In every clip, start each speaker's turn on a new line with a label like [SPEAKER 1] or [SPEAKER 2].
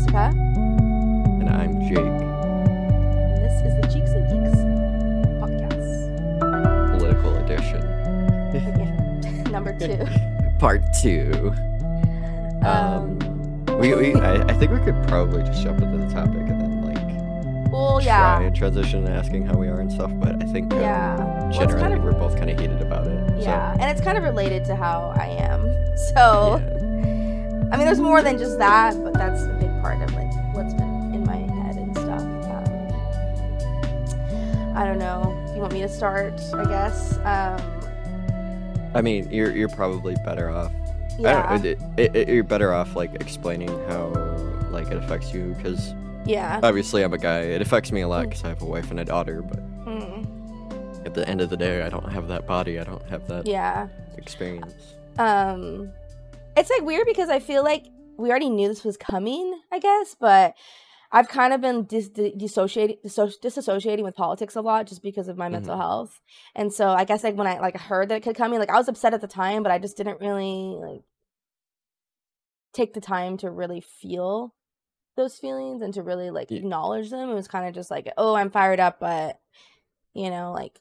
[SPEAKER 1] Jessica.
[SPEAKER 2] And I'm Jake.
[SPEAKER 1] And this is the Cheeks and Geeks podcast.
[SPEAKER 2] Political edition.
[SPEAKER 1] Number two.
[SPEAKER 2] Part two.
[SPEAKER 1] Um,
[SPEAKER 2] We, we I, I think we could probably just jump into the topic and then like
[SPEAKER 1] well,
[SPEAKER 2] try
[SPEAKER 1] yeah.
[SPEAKER 2] and transition to asking how we are and stuff. But I think um,
[SPEAKER 1] Yeah. Well,
[SPEAKER 2] generally
[SPEAKER 1] kind of,
[SPEAKER 2] we're both kind of heated about it.
[SPEAKER 1] yeah. And it's kind of related to how I am.
[SPEAKER 2] So,
[SPEAKER 1] So,
[SPEAKER 2] yeah.
[SPEAKER 1] I mean, there's more than just that, but that's part of like what's been in my head and stuff. Um, I don't know. You want me to start, I guess. Um,
[SPEAKER 2] I mean, you're you're probably better off. I
[SPEAKER 1] yeah.
[SPEAKER 2] don't, it, it, it, you're better off like explaining how like it affects you because
[SPEAKER 1] yeah.
[SPEAKER 2] obviously I'm a guy. It affects me a lot because I have a wife and a daughter. But
[SPEAKER 1] Mm,
[SPEAKER 2] at the end of the day, I don't have that body. I don't have that
[SPEAKER 1] yeah.
[SPEAKER 2] experience.
[SPEAKER 1] um it's like weird because i feel like we already knew this was coming i guess but i've kind of been dis- di- dissociating disso- disassociating with politics a lot just because of my mental
[SPEAKER 2] Mhm.
[SPEAKER 1] health and so i guess like when i like heard that it could come in like i was upset at the time but i just didn't really like take the time to really feel those feelings and to really like
[SPEAKER 2] Yeah.
[SPEAKER 1] acknowledge them it was kind of just like oh i'm fired up but you know like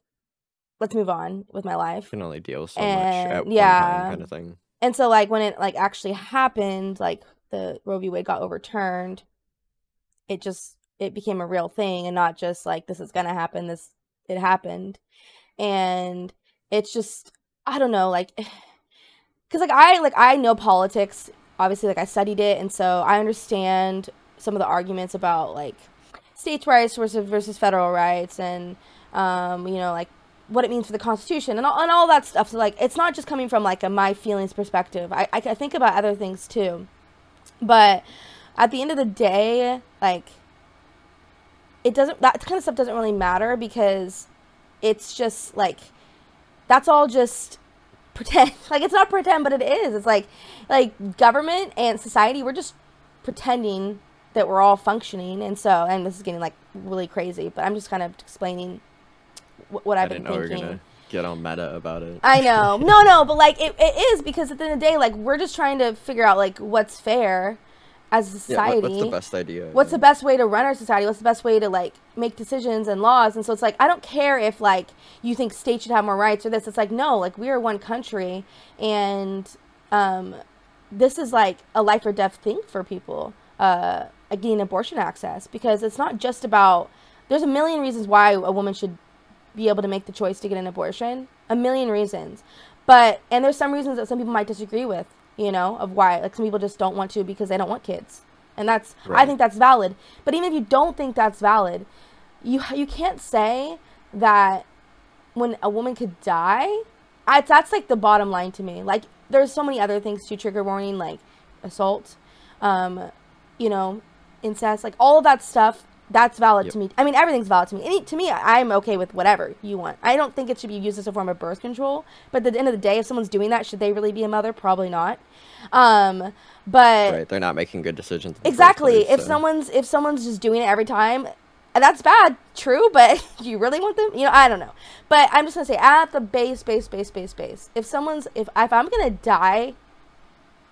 [SPEAKER 1] let's move on with my life
[SPEAKER 2] You can only deal so
[SPEAKER 1] And,
[SPEAKER 2] much at one
[SPEAKER 1] yeah.
[SPEAKER 2] time, kind of thing.
[SPEAKER 1] and so like when it like actually happened like the roe v wade got overturned it just it became a real thing and not just like this is gonna happen this it happened and it's just i don't know like because like i like i know politics obviously like i studied it and so i understand some of the arguments about like states rights versus versus federal rights and um you know like what it means for the Constitution and all, and all that stuff. So like, it's not just coming from like a my feelings perspective. I, I, I think about other things too, but at the end of the day, like, it doesn't. That kind of stuff doesn't really matter because it's just like that's all just pretend. Like it's not pretend, but it is. It's like like government and society. We're just pretending that we're all functioning, and so and this is getting like really crazy. But I'm just kind of explaining wh- what
[SPEAKER 2] I
[SPEAKER 1] I've been
[SPEAKER 2] didn't know we
[SPEAKER 1] thinking.
[SPEAKER 2] Get on meta about it.
[SPEAKER 1] I know. No, no, but like it, it is because at the end of the day, like we're just trying to figure out like what's fair as a
[SPEAKER 2] Yeah,
[SPEAKER 1] society.
[SPEAKER 2] what, what's the best idea?
[SPEAKER 1] What's the best way to run our society? What's the best way to like make decisions and laws? And so it's like I don't care if like you think states should have more rights or this. It's like no, like we are one country and um this is like a life or death thing for people uh getting abortion access because it's not just about there's a million reasons why a woman should be able to make the choice to get an abortion? A million reasons. But and there's some reasons that some people might disagree with you know of why like some people just don't want to because they don't want kids. And that's i think that's valid. But even if you don't think that's valid you you can't say that when a woman could die I, that's like the bottom line to me. Like there's so many other things to trigger warning like assault um you know incest like all of that stuff that's valid
[SPEAKER 2] Yep.
[SPEAKER 1] to me. I mean everything's valid to me. Any, to me i'm okay with whatever you want. I don't think it should be used as a form of birth control but at the end of the day if someone's doing that should they really be a mother? Probably not. Um but
[SPEAKER 2] right? They're not making good decisions. in the first
[SPEAKER 1] exactly.
[SPEAKER 2] place,
[SPEAKER 1] if
[SPEAKER 2] so-
[SPEAKER 1] someone's if someone's just doing it every time that's bad true but do you really want them you know i don't know. But i'm just gonna say at the base base base base base if someone's if, if i'm gonna die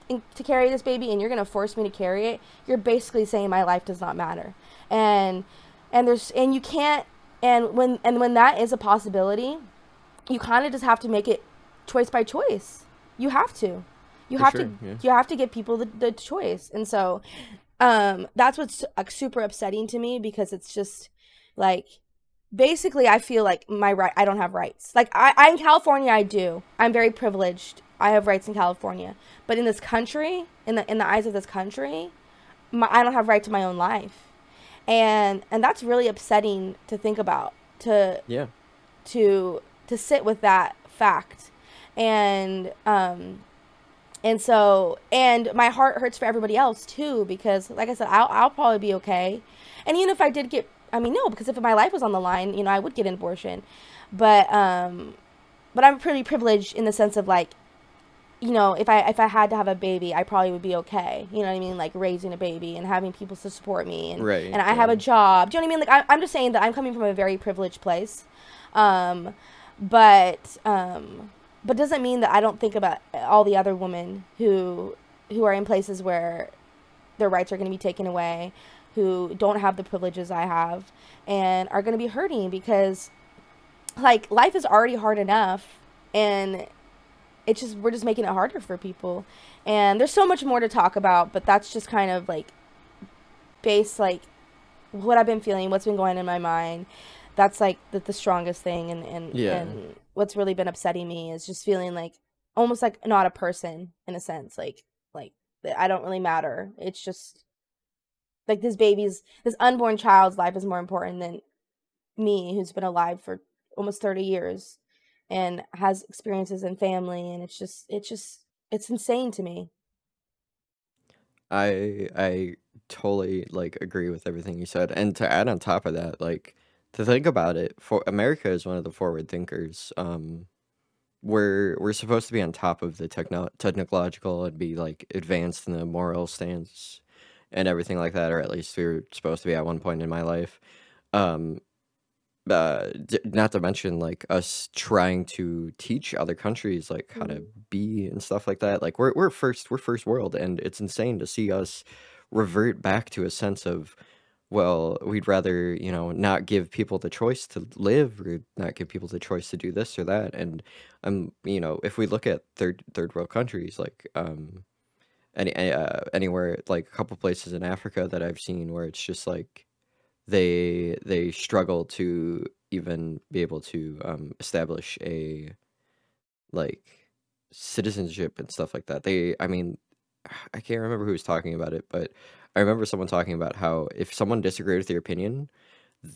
[SPEAKER 1] to carry this baby and you're gonna force me to carry it you're basically saying my life does not matter and and there's and you can't and when and when that is a possibility you kind of just have to make it choice by choice. You have to. You
[SPEAKER 2] For
[SPEAKER 1] have
[SPEAKER 2] sure,
[SPEAKER 1] to
[SPEAKER 2] yeah.
[SPEAKER 1] you have to give people the, the choice. And so um that's what's like super upsetting to me because it's just like basically i feel like my right i don't have rights. Like i i in california i do. I'm very privileged. I have rights in california. But in this country in the in the eyes of this country my, i don't have right to my own life and and that's really upsetting to think about to
[SPEAKER 2] Yeah.
[SPEAKER 1] to to sit with that fact. And um and so and my heart hurts for everybody else too because like i said i'll, I'll probably be okay. And even if i did get i mean no because if my life was on the line you know i would get an abortion. But um but i'm pretty privileged in the sense of like you know if i if i had to have a baby i probably would be okay. You know what i mean? Like raising a baby and having people to support me and
[SPEAKER 2] Right,
[SPEAKER 1] and i have a job. Do you know what i mean? Like I, i'm just saying that i'm coming from a very privileged place. Um but um but doesn't mean that I don't think about all the other women who who are in places where their rights are going to be taken away, who don't have the privileges I have, and are going to be hurting because, like, life is already hard enough, and it's just we're just making it harder for people. And there's so much more to talk about, but that's just kind of like base like what I've been feeling, what's been going in my mind. That's like the, the strongest thing and, and
[SPEAKER 2] Yeah.
[SPEAKER 1] and what's really been upsetting me is just feeling like almost like not a person in a sense. Like like I don't really matter. It's just like this baby's this unborn child's life is more important than me who's been alive for almost 30 years and has experiences in family and it's just it's just it's insane to me
[SPEAKER 2] I I totally like agree with everything you said. And to add on top of that, like to think about it, for America is one of the forward thinkers. Um we're we're supposed to be on top of the techno technological and be like advanced in the moral stance and everything like that, or at least we were supposed to be at one point in my life. Um uh d- not to mention like us trying to teach other countries like how to
[SPEAKER 1] Mm.
[SPEAKER 2] be and stuff like that like we're we're first we're first world and it's insane to see us revert back to a sense of well we'd rather you know not give people the choice to live or not give people the choice to do this or that and um you know if we look at third third world countries like um any uh, anywhere like a couple places in Africa that I've seen where it's just like they they struggle to even be able to um, establish a like citizenship and stuff like that. They, I mean, I can't remember who was talking about it, but I remember someone talking about how if someone disagreed with your opinion,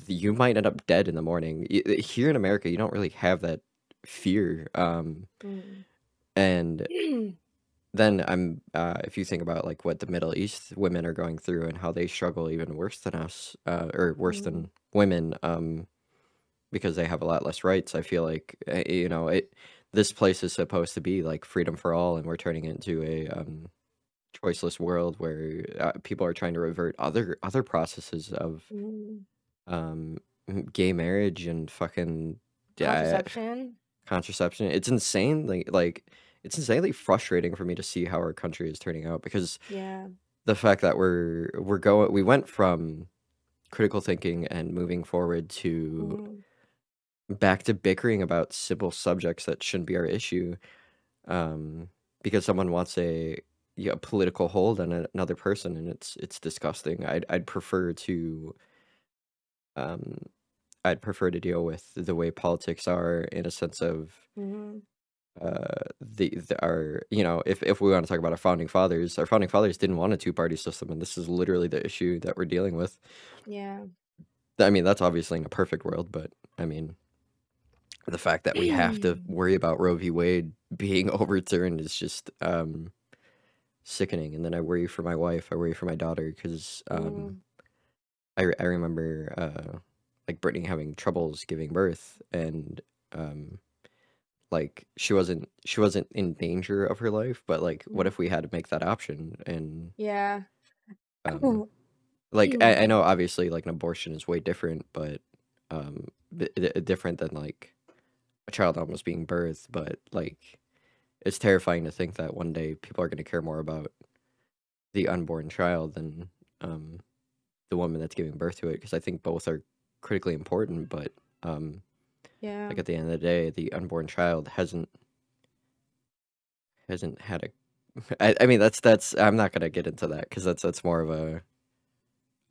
[SPEAKER 2] you might end up dead in the morning. Here in America, you don't really have that fear. Um,
[SPEAKER 1] Mm.
[SPEAKER 2] and then I'm uh, if you think about like what the Middle East women are going through and how they struggle even worse than us, uh, or worse
[SPEAKER 1] Mm.
[SPEAKER 2] than women, um, because they have a lot less rights. I feel like uh, you know it. This place is supposed to be like freedom for all, and we're turning it into a um, choiceless world where uh, people are trying to revert other other processes of
[SPEAKER 1] Mm.
[SPEAKER 2] um, gay marriage and fucking uh,
[SPEAKER 1] contraception
[SPEAKER 2] contraception. It's insane. Like like it's insanely frustrating for me to see how our country is turning out because
[SPEAKER 1] yeah
[SPEAKER 2] the fact that we're we're going we went from critical thinking and moving forward to
[SPEAKER 1] Mm.
[SPEAKER 2] back to bickering about simple subjects that shouldn't be our issue um because someone wants a yeah, political hold on another person and it's it's disgusting i'd i'd prefer to um i'd prefer to deal with the way politics are in a sense of
[SPEAKER 1] Mhm.
[SPEAKER 2] Uh the, the our you know if if we want to talk about our founding fathers our founding fathers didn't want a two-party system and this is literally the issue that we're dealing with.
[SPEAKER 1] Yeah.
[SPEAKER 2] I mean that's obviously in a perfect world but i mean the fact that we have to worry about roe v. Wade being overturned is just um sickening and then i worry for my wife i worry for my daughter because um
[SPEAKER 1] Mm.
[SPEAKER 2] I, I remember uh like Brittany having troubles giving birth and um like she wasn't she wasn't in danger of her life but like what
[SPEAKER 1] Mhm.
[SPEAKER 2] if we had to make that option and
[SPEAKER 1] yeah.
[SPEAKER 2] Um like I, I know obviously like an abortion is way different but um b- d- different than like a child almost being birthed but like it's terrifying to think that one day people are going to care more about the unborn child than um the woman that's giving birth to it because I think both are critically important but um
[SPEAKER 1] yeah
[SPEAKER 2] like at the end of the day the unborn child hasn't hasn't had a I, I mean that's that's i'm not gonna get into that because that's that's more of a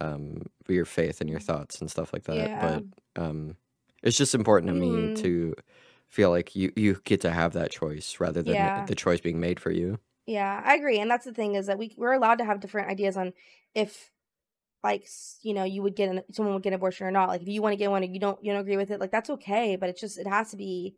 [SPEAKER 2] um your faith and your thoughts and stuff like that
[SPEAKER 1] Yeah.
[SPEAKER 2] but um it's just important to me
[SPEAKER 1] Mhm.
[SPEAKER 2] to feel like you you get to have that choice rather than
[SPEAKER 1] Yeah.
[SPEAKER 2] the choice being made for you
[SPEAKER 1] Yeah, I agree. And that's the thing is that we we're allowed to have different ideas on if like you know, you would get an someone would get an abortion or not. Like if you want to get one and you don't you don't agree with it, like that's okay, but it's just it has to be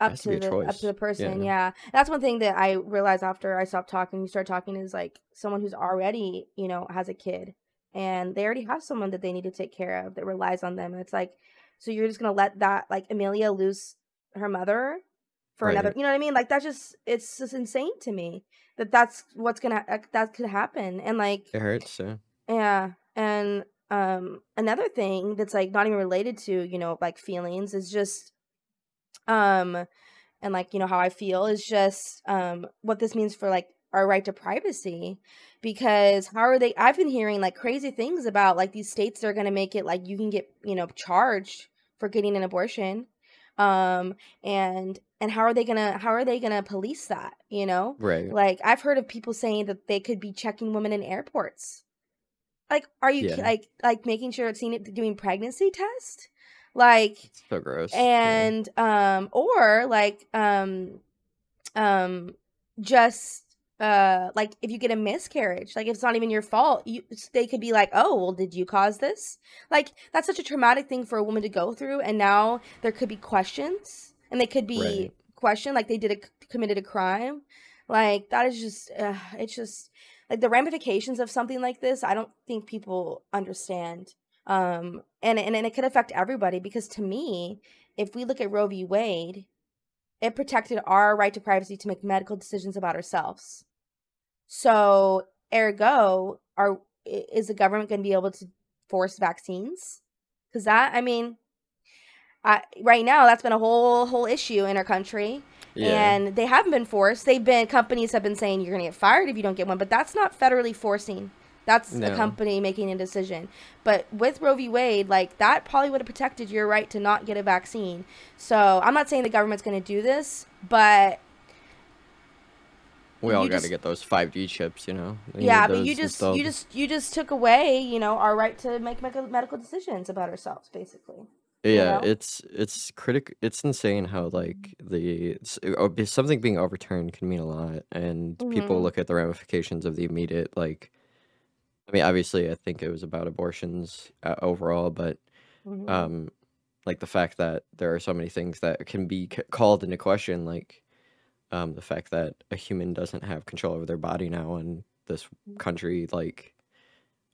[SPEAKER 1] up
[SPEAKER 2] to
[SPEAKER 1] to, the up to the person.
[SPEAKER 2] Yeah.
[SPEAKER 1] Yeah. That's one thing that I realized after I stopped talking, you start talking is like someone who's already, you know, has a kid and they already have someone that they need to take care of that relies on them. And it's like so you're just going to let that like Amelia lose her mother for another you know what i mean like that's just it's just insane to me that that's what's gonna that, that could happen and like
[SPEAKER 2] it hurts yeah
[SPEAKER 1] yeah and um another thing that's like not even related to you know like feelings is just um and like you know how i feel is just um what this means for like our right to privacy because how are they I've been hearing like crazy things about like these states that are going to make it like you can get, you know, charged for getting an abortion. Um and and how are they to how are they to police that, you know?
[SPEAKER 2] Right.
[SPEAKER 1] Like I've heard of people saying that they could be checking women in airports. Like are you
[SPEAKER 2] Yeah.
[SPEAKER 1] like like making sure it's seen it doing pregnancy test? Like
[SPEAKER 2] It's so gross. Yeah.
[SPEAKER 1] and um or like um um just uh like if you get a miscarriage like if it's not even your fault you they could be like oh well did you cause this like that's such a traumatic thing for a woman to go through and now there could be questions and they could be
[SPEAKER 2] Right.
[SPEAKER 1] questioned like they did a committed a crime like that is just uh, it's just like the ramifications of something like this i don't think people understand um and and, and it could affect everybody because to me if we look at roe v. Wade it protected our right to privacy to make medical decisions about ourselves. So ergo are is the government going to be able to force vaccines? Because that i mean I, right now that's been a whole whole issue in our country.
[SPEAKER 2] Yeah.
[SPEAKER 1] and they haven't been forced. They've been companies have been saying you're going to get fired if you don't get one but that's not federally forcing. That's a company making a decision. But with roe v. Wade like that probably would have protected your right to not get a vaccine. So i'm not saying the government's going to do this but
[SPEAKER 2] We all got to get those 5G chips, you know. Need
[SPEAKER 1] yeah but you just you just you just took away you know our right to make medical decisions about ourselves basically you
[SPEAKER 2] Yeah,
[SPEAKER 1] know?
[SPEAKER 2] it's it's critic. It's insane how like the s- uh, be- something being overturned can mean a lot, and people
[SPEAKER 1] Mhm.
[SPEAKER 2] look at the ramifications of the immediate. Like, I mean, obviously, I think it was about abortions uh, overall, but
[SPEAKER 1] Mhm.
[SPEAKER 2] um, like the fact that there are so many things that can be c- called into question, like um, the fact that a human doesn't have control over their body now in this
[SPEAKER 1] Mm-hmm.
[SPEAKER 2] country, like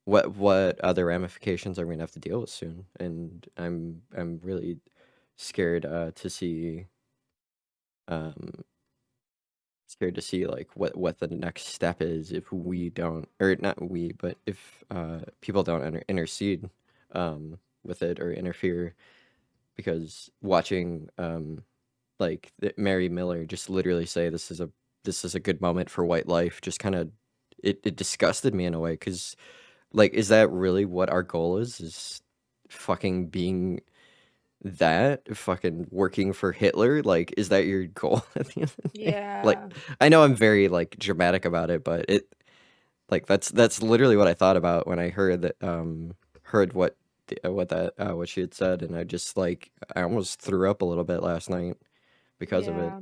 [SPEAKER 2] what what other ramifications are we gonna have to deal with soon? And I'm I'm really scared uh, to see um scared to see like what what the next step is if we don't or not we but if uh people don't inter- intercede um with it or interfere because watching um like Mary Miller just literally say this is a this is a good moment for white life just kind of it, it disgusted me in a way because like is that really what our goal is is fucking being that fucking working for Hitler like is that your goal at the end of the day?
[SPEAKER 1] yeah
[SPEAKER 2] like I know I'm very like dramatic about it but it like that's that's literally what I thought about when I heard that um heard what the, uh, what that uh, what she had said and I just like I almost threw up a little bit last night because of it
[SPEAKER 1] Yeah.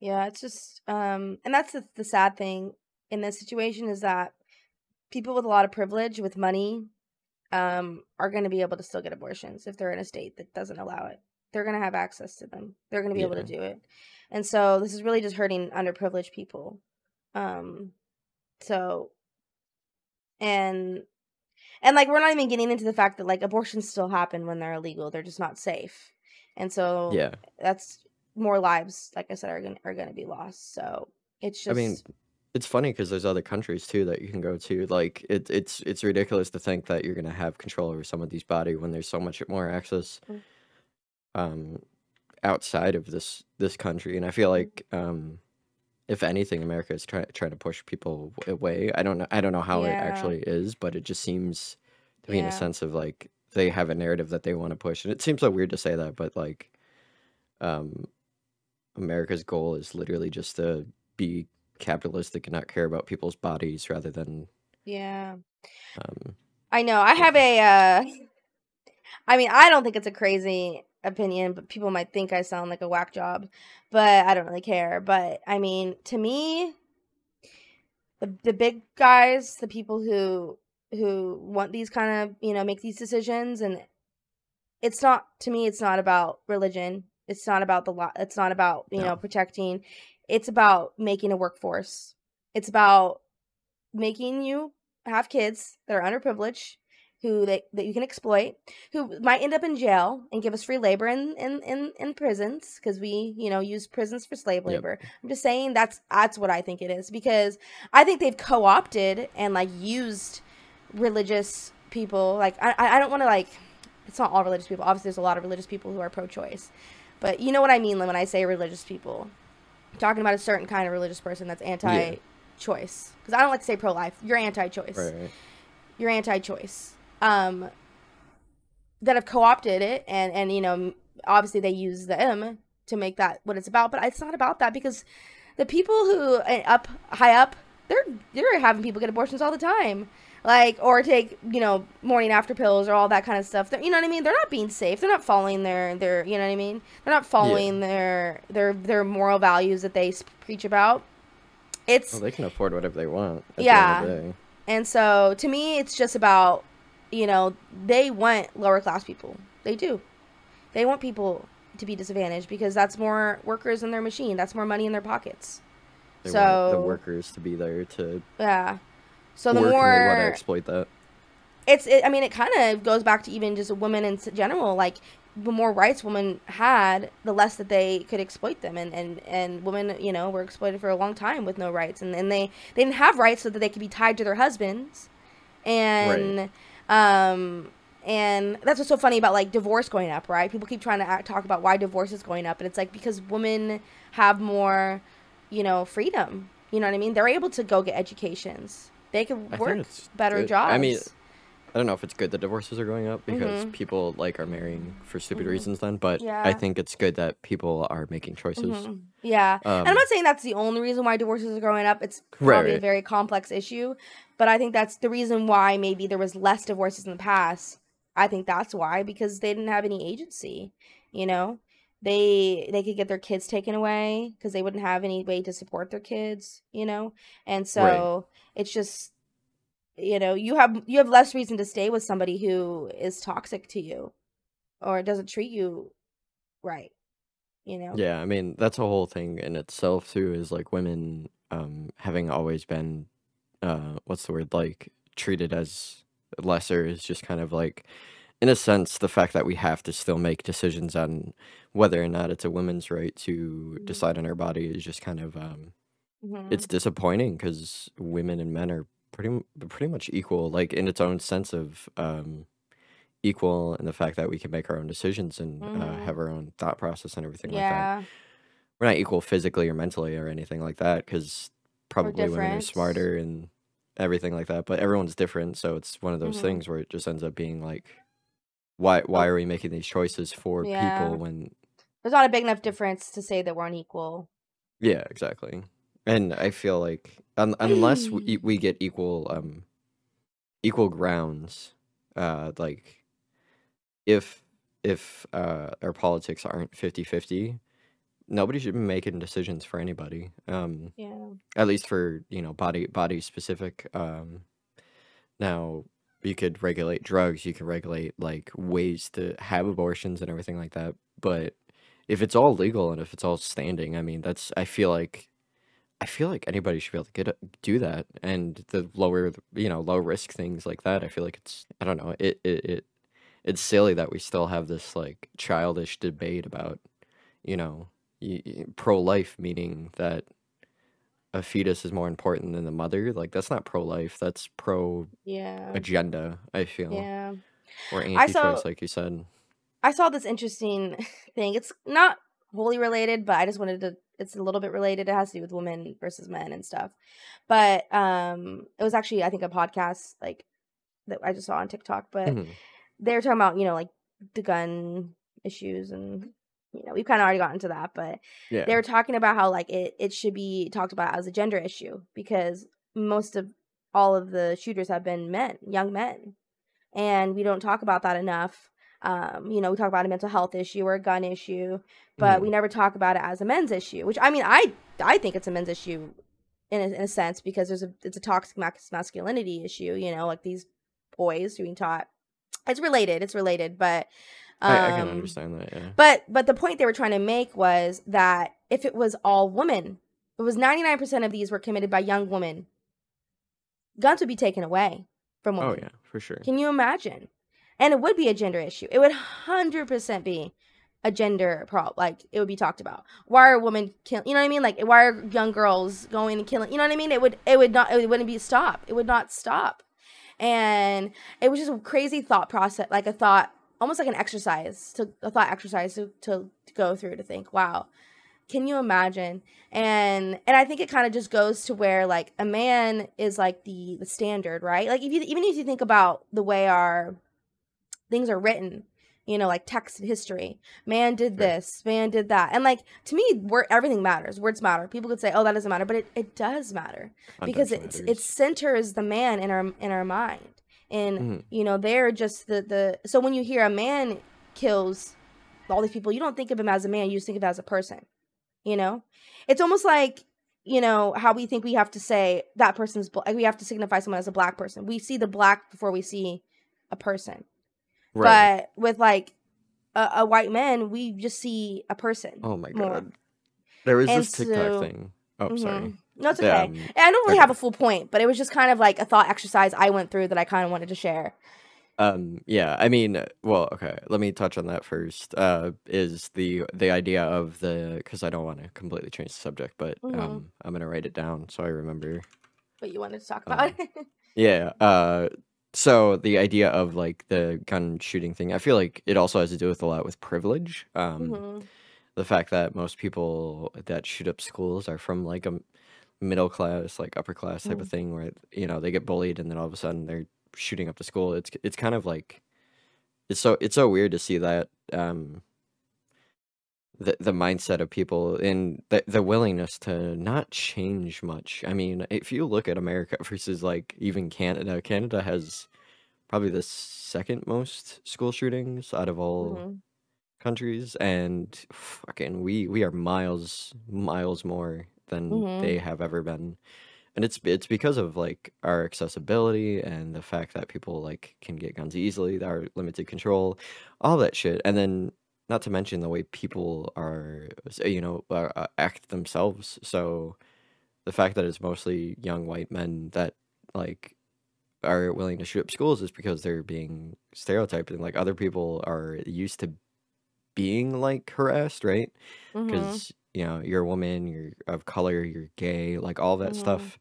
[SPEAKER 1] Yeah, it's just um and that's the, the sad thing in this situation is that people with a lot of privilege with money um are going to be able to still get abortions if they're in a state that doesn't allow it. They're going to have access to them. They're going to be able to do it. And so this is really just hurting underprivileged people. Um so and and like we're not even getting into the fact that like abortions still happen when they're illegal. They're just not safe. And so
[SPEAKER 2] yeah
[SPEAKER 1] that's more lives like i said are gonna are gonna be lost so it's just
[SPEAKER 2] I mean it's funny because there's other countries too that you can go to like it, it's it's ridiculous to think that you're gonna have control over someone's body when there's so much more access
[SPEAKER 1] Mm.
[SPEAKER 2] um outside of this this country and I feel like um if anything America is trying trying to push people away I don't know I don't know how it
[SPEAKER 1] Yeah.
[SPEAKER 2] actually is but it just seems to me in
[SPEAKER 1] Yeah.
[SPEAKER 2] a sense of like they have a narrative that they want to push and it seems so weird to say that but like um America's goal is literally just to be capitalistic and not care about people's bodies rather than
[SPEAKER 1] yeah
[SPEAKER 2] um
[SPEAKER 1] i know i have a uh i mean i don't think it's a crazy opinion but people might think i sound like a whack job but i don't really care but i mean to me the, the big guys the people who who want these kind of you know make these decisions and it's not to me it's not about religion it's not about the law it's not about you
[SPEAKER 2] No.
[SPEAKER 1] know protecting it's about making a workforce. It's about making you have kids that are underprivileged who they, that you can exploit who might end up in jail and give us free labor in in in, in prisons because we you know use prisons for slave
[SPEAKER 2] Yep.
[SPEAKER 1] labor. I'm just saying that's that's what i think it is because i think they've co-opted and like used religious people like i i I don't want to like it's not all religious people obviously there's a lot of religious people who are pro-choice but you know what i mean when i say religious people talking about a certain kind of religious person that's anti-choice because I don't like to say pro-life. You're anti-choice.
[SPEAKER 2] Right, right.
[SPEAKER 1] You're anti-choice. Um, that have co-opted it, and and you know, obviously they use the M to make that what it's about, but it's not about that because the people who uh, up high up, they're they're having people get abortions all the time. Like or take you know morning after pills or all that kind of stuff. They're, you know what I mean? They're not being safe. They're not following their their you know what I mean? They're not following their their their moral values that they preach about. It's
[SPEAKER 2] Well, they can afford whatever they want. At
[SPEAKER 1] Yeah.
[SPEAKER 2] The end of the day.
[SPEAKER 1] and so to me, it's just about, you know, they want lower class people. They do. They want people to be disadvantaged because that's more workers in their machine. That's more money in their pockets.
[SPEAKER 2] They
[SPEAKER 1] so
[SPEAKER 2] want the workers to be there to
[SPEAKER 1] yeah. So the
[SPEAKER 2] work and they want to
[SPEAKER 1] more
[SPEAKER 2] exploit that.
[SPEAKER 1] it's, it, I mean, it kind of goes back to even just women in general. Like the more rights women had, the less that they could exploit them, and and and women, you know, were exploited for a long time with no rights, and and they they didn't have rights so that they could be tied to their husbands, and um and that's what's so funny about like divorce going up right? People keep trying to act, talk about why divorce is going up. And it's like because women have more you know freedom. You know what i mean? They're able to go get educations they
[SPEAKER 2] could
[SPEAKER 1] work better
[SPEAKER 2] good.
[SPEAKER 1] jobs
[SPEAKER 2] I mean, I don't know if it's good that divorces are going up because
[SPEAKER 1] Mhm.
[SPEAKER 2] people like are marrying for stupid
[SPEAKER 1] Mhm.
[SPEAKER 2] reasons then, but I think it's good that people are making choices.
[SPEAKER 1] Mhm. yeah and i'm
[SPEAKER 2] Um,
[SPEAKER 1] not saying that's the only reason why divorces are growing up it's
[SPEAKER 2] Right,
[SPEAKER 1] probably a very complex issue but i think that's the reason why maybe there was less divorces in the past i think that's why because they didn't have any agency you know they they could get their kids taken away because they wouldn't have any way to support their kids you know? And so it's just you know you have you have less reason to stay with somebody who is toxic to you or doesn't treat you right you know?
[SPEAKER 2] Yeah, I mean, that's a whole thing in itself too, is like women um having always been uh what's the word, like treated as lesser is just kind of like in a sense the fact that we have to still make decisions on whether or not it's a woman's right to
[SPEAKER 1] Mhm.
[SPEAKER 2] decide on her body is just kind of um
[SPEAKER 1] Mhm.
[SPEAKER 2] it's disappointing because women and men are pretty pretty much equal like in its own sense of um equal in the fact that we can make our own decisions and uh,
[SPEAKER 1] Mhm.
[SPEAKER 2] have our own thought process and everything like that we're not equal physically or mentally or anything like that because probably women are smarter and everything like that but everyone's different so it's one of those
[SPEAKER 1] Mhm.
[SPEAKER 2] things where it just ends up being like why why are we making these choices for
[SPEAKER 1] Yeah.
[SPEAKER 2] people when
[SPEAKER 1] there's not a big enough difference to say that we're unequal.
[SPEAKER 2] yeah exactly and i feel like un- unless we, we get equal um equal grounds uh like if if uh our politics aren't 50-50 nobody should be making decisions for anybody um
[SPEAKER 1] Yeah.
[SPEAKER 2] at least for you know body body specific um now you could regulate drugs you can regulate like ways to have abortions and everything like that but if it's all legal and if it's all standing i mean that's i feel like i feel like anybody should be able to get do that and the lower you know low risk things like that i feel like it's i don't know it it, it it's silly that we still have this like childish debate about you know pro life meaning that a fetus is more important than the mother like that's not pro life that's pro
[SPEAKER 1] Yeah.
[SPEAKER 2] agenda i feel
[SPEAKER 1] Yeah.
[SPEAKER 2] or anti-choice like you said
[SPEAKER 1] I saw this interesting thing. It's not wholly related, but I just wanted to it's a little bit related. It has to do with women versus men and stuff. But um it was actually I think a podcast like that I just saw on TikTok, but
[SPEAKER 2] Mhm.
[SPEAKER 1] they were talking about, you know, like the gun issues and you know, we've kind of already gotten to that, but
[SPEAKER 2] yeah
[SPEAKER 1] they were talking about how like it, it should be talked about as a gender issue because most of all of the shooters have been men young men and we don't talk about that enough um, you know we talk about a mental health issue or a gun issue but
[SPEAKER 2] Mhm.
[SPEAKER 1] we never talk about it as a men's issue which i mean i i think it's a men's issue in a, in a sense because there's a it's a toxic masculinity issue you know like these boys being taught it's related it's related but um,
[SPEAKER 2] I, I can understand that yeah
[SPEAKER 1] but but the point they were trying to make was that if it was all women, it was 99% of these were committed by young women. Guns would be taken away from women.
[SPEAKER 2] oh yeah for sure
[SPEAKER 1] Can you imagine? And it would be a gender issue. It would 100% be a gender problem. Like it would be talked about. Why are women killing? You know what I mean? Like why are young girls going and killing? You know what I mean? It would it would not it wouldn't be stop. It would not stop. And it was just a crazy thought process, like a thought, almost like an exercise to a thought exercise to, to, to go through to think, wow, can you imagine? And and I think it kind of just goes to where like a man is like the the standard, right? Like if you even if you think about the way our things are written, you know, like text history. Man did this, man did that. And like to me, word everything matters. Words matter. People could say, "Oh, that doesn't matter," but it, it does matter because it
[SPEAKER 2] matters.
[SPEAKER 1] centers the man in our in our mind. And
[SPEAKER 2] Mhm.
[SPEAKER 1] you know, they're just the the so when you hear a man kills all these people, you don't think of him as a man, you just think of him as a person. You know? It's almost like you know how we think we have to say that person's bl- like we have to signify someone as a black person. We see the black before we see a person.
[SPEAKER 2] Right.
[SPEAKER 1] But with like a, a white man, we just see a person.
[SPEAKER 2] Oh my
[SPEAKER 1] more.
[SPEAKER 2] god. There is
[SPEAKER 1] And
[SPEAKER 2] this TikTok
[SPEAKER 1] so-
[SPEAKER 2] thing. Oh, sorry.
[SPEAKER 1] Mhm. No, it's okay.
[SPEAKER 2] Um,
[SPEAKER 1] And I don't really
[SPEAKER 2] okay.
[SPEAKER 1] have a full point, but it was just kind of like a thought exercise I went through that I kind of wanted to share.
[SPEAKER 2] Um, yeah, I mean, well, okay, let me touch on that first. Uh, is the the idea of the because I don't want to completely change the subject, but
[SPEAKER 1] Mhm.
[SPEAKER 2] um, I'm gonna write it down so I remember.
[SPEAKER 1] What you wanted to talk
[SPEAKER 2] Um,
[SPEAKER 1] about.
[SPEAKER 2] Yeah. Uh, so the idea of like the gun shooting thing, I feel like it also has to do with a lot with privilege. Um,
[SPEAKER 1] Mhm.
[SPEAKER 2] the fact that most people that shoot up schools are from like a middle class, like upper class type
[SPEAKER 1] Mm.
[SPEAKER 2] of thing, where you know they get bullied and then all of a sudden they're shooting up the school. It's it's kind of like it's so it's so weird to see that um the the mindset of people and the the willingness to not change much. I mean, if you look at America versus like even Canada, Canada has probably the second most school shootings out of all
[SPEAKER 1] Mhm.
[SPEAKER 2] countries and fucking we we are miles miles more than
[SPEAKER 1] Mhm.
[SPEAKER 2] they have ever been and it's it's because of like our accessibility and the fact that people like can get guns easily our limited control all that shit and then not to mention the way people are you know uh, uh, act themselves so the fact that it's mostly young white men that like are willing to shoot up schools is because they're being stereotyped and like other people are used to being like harassed, right? Because you know you're a woman, you're of color, you're gay, like all that
[SPEAKER 1] Mhm.
[SPEAKER 2] stuff.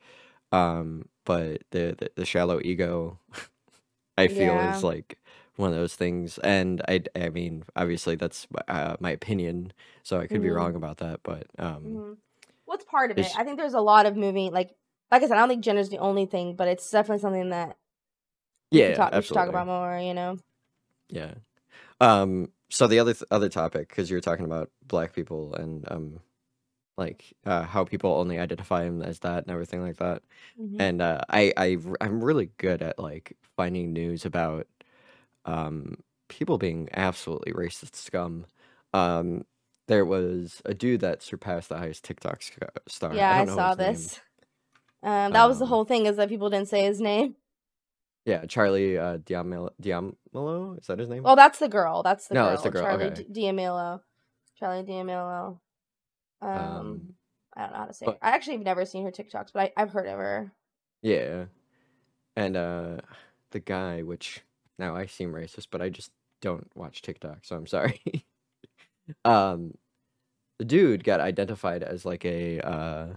[SPEAKER 2] Um, but the, the the shallow ego, I feel
[SPEAKER 1] Yeah.
[SPEAKER 2] is like one of those things. And I I mean, obviously that's uh, my opinion, so I could be
[SPEAKER 1] Mhm.
[SPEAKER 2] wrong about that. But um,
[SPEAKER 1] Mhm. What's part of it? I think there's a lot of moving. Like, like I said, I don't think gender's the only thing, but it's definitely something that
[SPEAKER 2] yeah,
[SPEAKER 1] talk. We should talk about more. You know.
[SPEAKER 2] yeah. Um, so the other th- other topic, because you were talking about black people and um, like uh, how people only identify them as that and everything like that.
[SPEAKER 1] Mhm.
[SPEAKER 2] and uh, I, I I'm really good at like finding news about um people being absolutely racist scum. Um, there was a dude that surpassed the highest TikTok star.
[SPEAKER 1] Yeah,
[SPEAKER 2] I
[SPEAKER 1] I saw this. Um, that was the
[SPEAKER 2] Um,
[SPEAKER 1] whole thing is that people didn't say his name.
[SPEAKER 2] yeah, Charlie uh, Diamelo. Diamelo is that his name?
[SPEAKER 1] Oh, that's the girl. That's the
[SPEAKER 2] No,
[SPEAKER 1] girl.
[SPEAKER 2] that's the girl,
[SPEAKER 1] Charlie
[SPEAKER 2] okay.
[SPEAKER 1] D-. Charlie D'Amelio. Um,
[SPEAKER 2] Um,
[SPEAKER 1] I don't know how to say.
[SPEAKER 2] but
[SPEAKER 1] It. I actually have never seen her TikToks, but I, I've heard of her.
[SPEAKER 2] yeah, and uh, the guy, which now I seem racist, but I just don't watch TikTok, so I'm sorry. um, the dude got identified as like a uh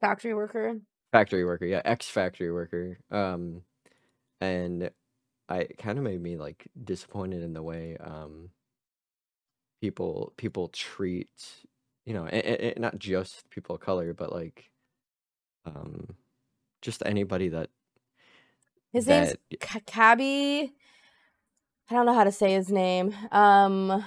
[SPEAKER 1] Factory worker.
[SPEAKER 2] Factory worker, yeah, ex factory worker. Um, and I kind of made me like disappointed in the way um people people treat you know, a- a- not just people of color, but like um just anybody that
[SPEAKER 1] His name's
[SPEAKER 2] that
[SPEAKER 1] K- Khaby. I don't know how to say his name. Um,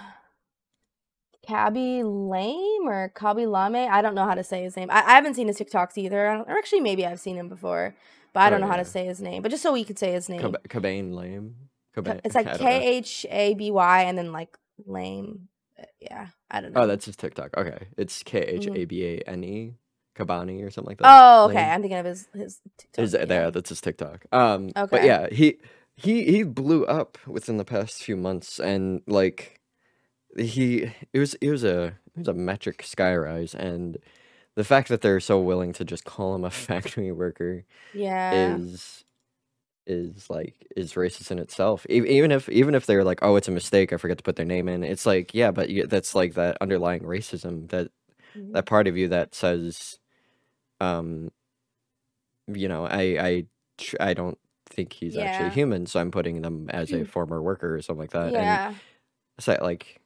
[SPEAKER 1] Khaby Lame or Khaby Lame. I don't know how to say his name. I, I haven't seen his TikToks either. I don't, or actually, maybe I've seen him before, but I
[SPEAKER 2] oh
[SPEAKER 1] don't know how to say his name. But just so we could say his name,
[SPEAKER 2] Cob- Cobain lame,
[SPEAKER 1] Ca-
[SPEAKER 2] Cobain.
[SPEAKER 1] it's like K. H A B Y and then like Lame. Uh, Yeah, I don't know.
[SPEAKER 2] Oh, that's his TikTok. Okay, it's K H A B A N E. A B A N Kabani or something like that.
[SPEAKER 1] Oh, okay.
[SPEAKER 2] Lame.
[SPEAKER 1] I'm thinking of his his TikTok.
[SPEAKER 2] that yeah,
[SPEAKER 1] Yeah.
[SPEAKER 2] that's his TikTok. Um,
[SPEAKER 1] okay.
[SPEAKER 2] but yeah, he he he blew up within the past few months, and like he it was it was a it was a metric skyrise, and the fact that they're so willing to just call him a factory worker
[SPEAKER 1] Yeah.
[SPEAKER 2] is is like is racist in itself. E- Even if even if they're like, oh, it's a mistake, I forget to put their name in. It's like, yeah, but you, that's like that underlying racism that
[SPEAKER 1] Mhm.
[SPEAKER 2] that part of you that says, um, you know, I I I don't think he's actually human, so I'm putting them as a hmm. former worker or something like that. And
[SPEAKER 1] Yeah.
[SPEAKER 2] it's that like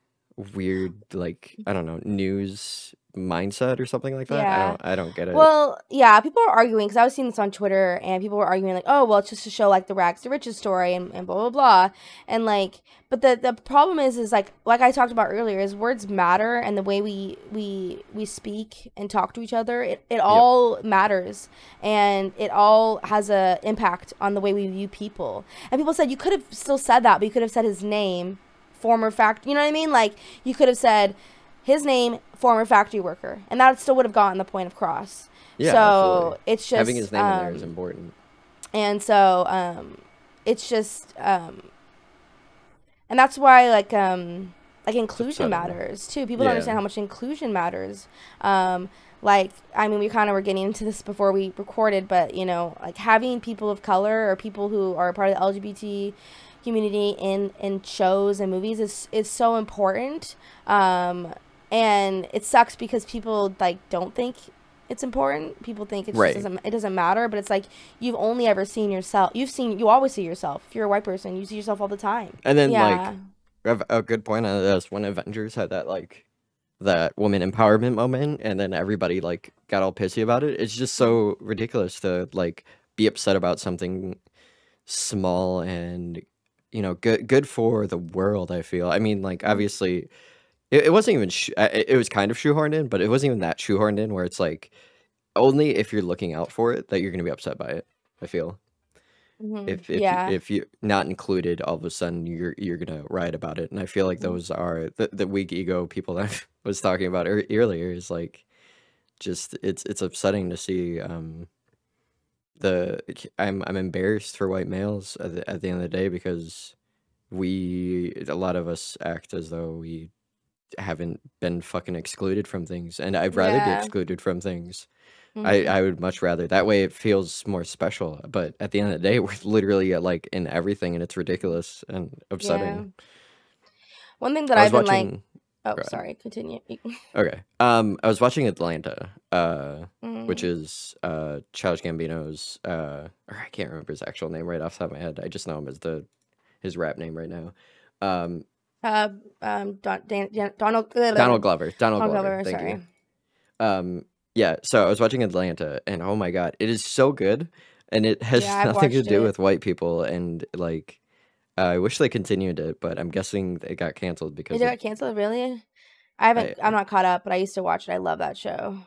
[SPEAKER 2] weird like I don't know news mindset or something like that. I
[SPEAKER 1] Yeah.
[SPEAKER 2] don't I don't get it.
[SPEAKER 1] Well, yeah, people were arguing because I was seeing this on Twitter, and people were arguing like, "Oh, well, it's just to show like the rags to riches story and, and blah blah blah," and like, but the the problem is, is like, like I talked about earlier, is words matter, and the way we we we speak and talk to each other, it it all matters, and it all has a impact on the way we view people. And people said you could have still said that, but you could have said his name, former fact, you know what I mean? Like you could have said his name, former factory worker, and that still would have gotten the point of cross.
[SPEAKER 2] Yeah,
[SPEAKER 1] so
[SPEAKER 2] absolutely.
[SPEAKER 1] it's just
[SPEAKER 2] having his name in there is
[SPEAKER 1] um,
[SPEAKER 2] important.
[SPEAKER 1] and so um, it's just um, and that's why like um, like inclusion matters too. People don't understand how much inclusion matters. Um, like I mean, we kind of were getting into this before we recorded, but you know, like having people of color or people who are part of the LGBT community in in shows and movies is is so important. Um, and it sucks because people like don't think it's important. People think it just
[SPEAKER 2] Right.
[SPEAKER 1] doesn't it doesn't matter, but it's like you've only ever seen yourself. You've seen you always see yourself. If you're a white person, you see yourself all the time.
[SPEAKER 2] And then
[SPEAKER 1] yeah.
[SPEAKER 2] like a, a good point on this when Avengers had that like that woman empowerment moment and then everybody like got all pissy about it. It's just so ridiculous to like be upset about something small and you know good good for the world, I feel. I mean like obviously it, it wasn't even sh- uh, it, was kind of shoehorned in, but it wasn't even that shoehorned in where it's like only if you're looking out for it that you're going to be upset by it, I feel
[SPEAKER 1] Mhm.
[SPEAKER 2] if if
[SPEAKER 1] yeah.
[SPEAKER 2] if you not included all of a sudden you're you're gonna write about it and i feel like
[SPEAKER 1] Mhm.
[SPEAKER 2] those are the, the weak ego people that I was talking about ear earlier is like just it's it's upsetting to see um the i'm i'm embarrassed for white males at the, at the end of the day because we a lot of us act as though we haven't been fucking excluded from things and i'd rather be excluded from things
[SPEAKER 1] Mhm.
[SPEAKER 2] I, I would much rather that way it feels more special but at the end of the day we're literally uh, like in everything and it's ridiculous and upsetting
[SPEAKER 1] One thing that I've been like
[SPEAKER 2] watching
[SPEAKER 1] oh
[SPEAKER 2] go ahead.
[SPEAKER 1] sorry, continue.
[SPEAKER 2] okay um i was watching atlanta uh which
[SPEAKER 1] Mhm.
[SPEAKER 2] is uh Childish Gambino's uh or I can't remember his actual name right off the top of my head I just know him as the his rap name right now um
[SPEAKER 1] uh um Don, Dan, Dan, Donald uh,
[SPEAKER 2] Donald Glover Donald,
[SPEAKER 1] Donald
[SPEAKER 2] Glover,
[SPEAKER 1] Glover,
[SPEAKER 2] thank
[SPEAKER 1] sorry.
[SPEAKER 2] you um yeah so I was watching Atlanta and oh my god it is so good and it has
[SPEAKER 1] Yeah,
[SPEAKER 2] nothing to do
[SPEAKER 1] it.
[SPEAKER 2] with white people and like I wish they continued it but I'm guessing it got canceled because
[SPEAKER 1] it
[SPEAKER 2] it,
[SPEAKER 1] got canceled? Really? I haven't.
[SPEAKER 2] I
[SPEAKER 1] I'm not caught up, but I used to watch it. I love that show.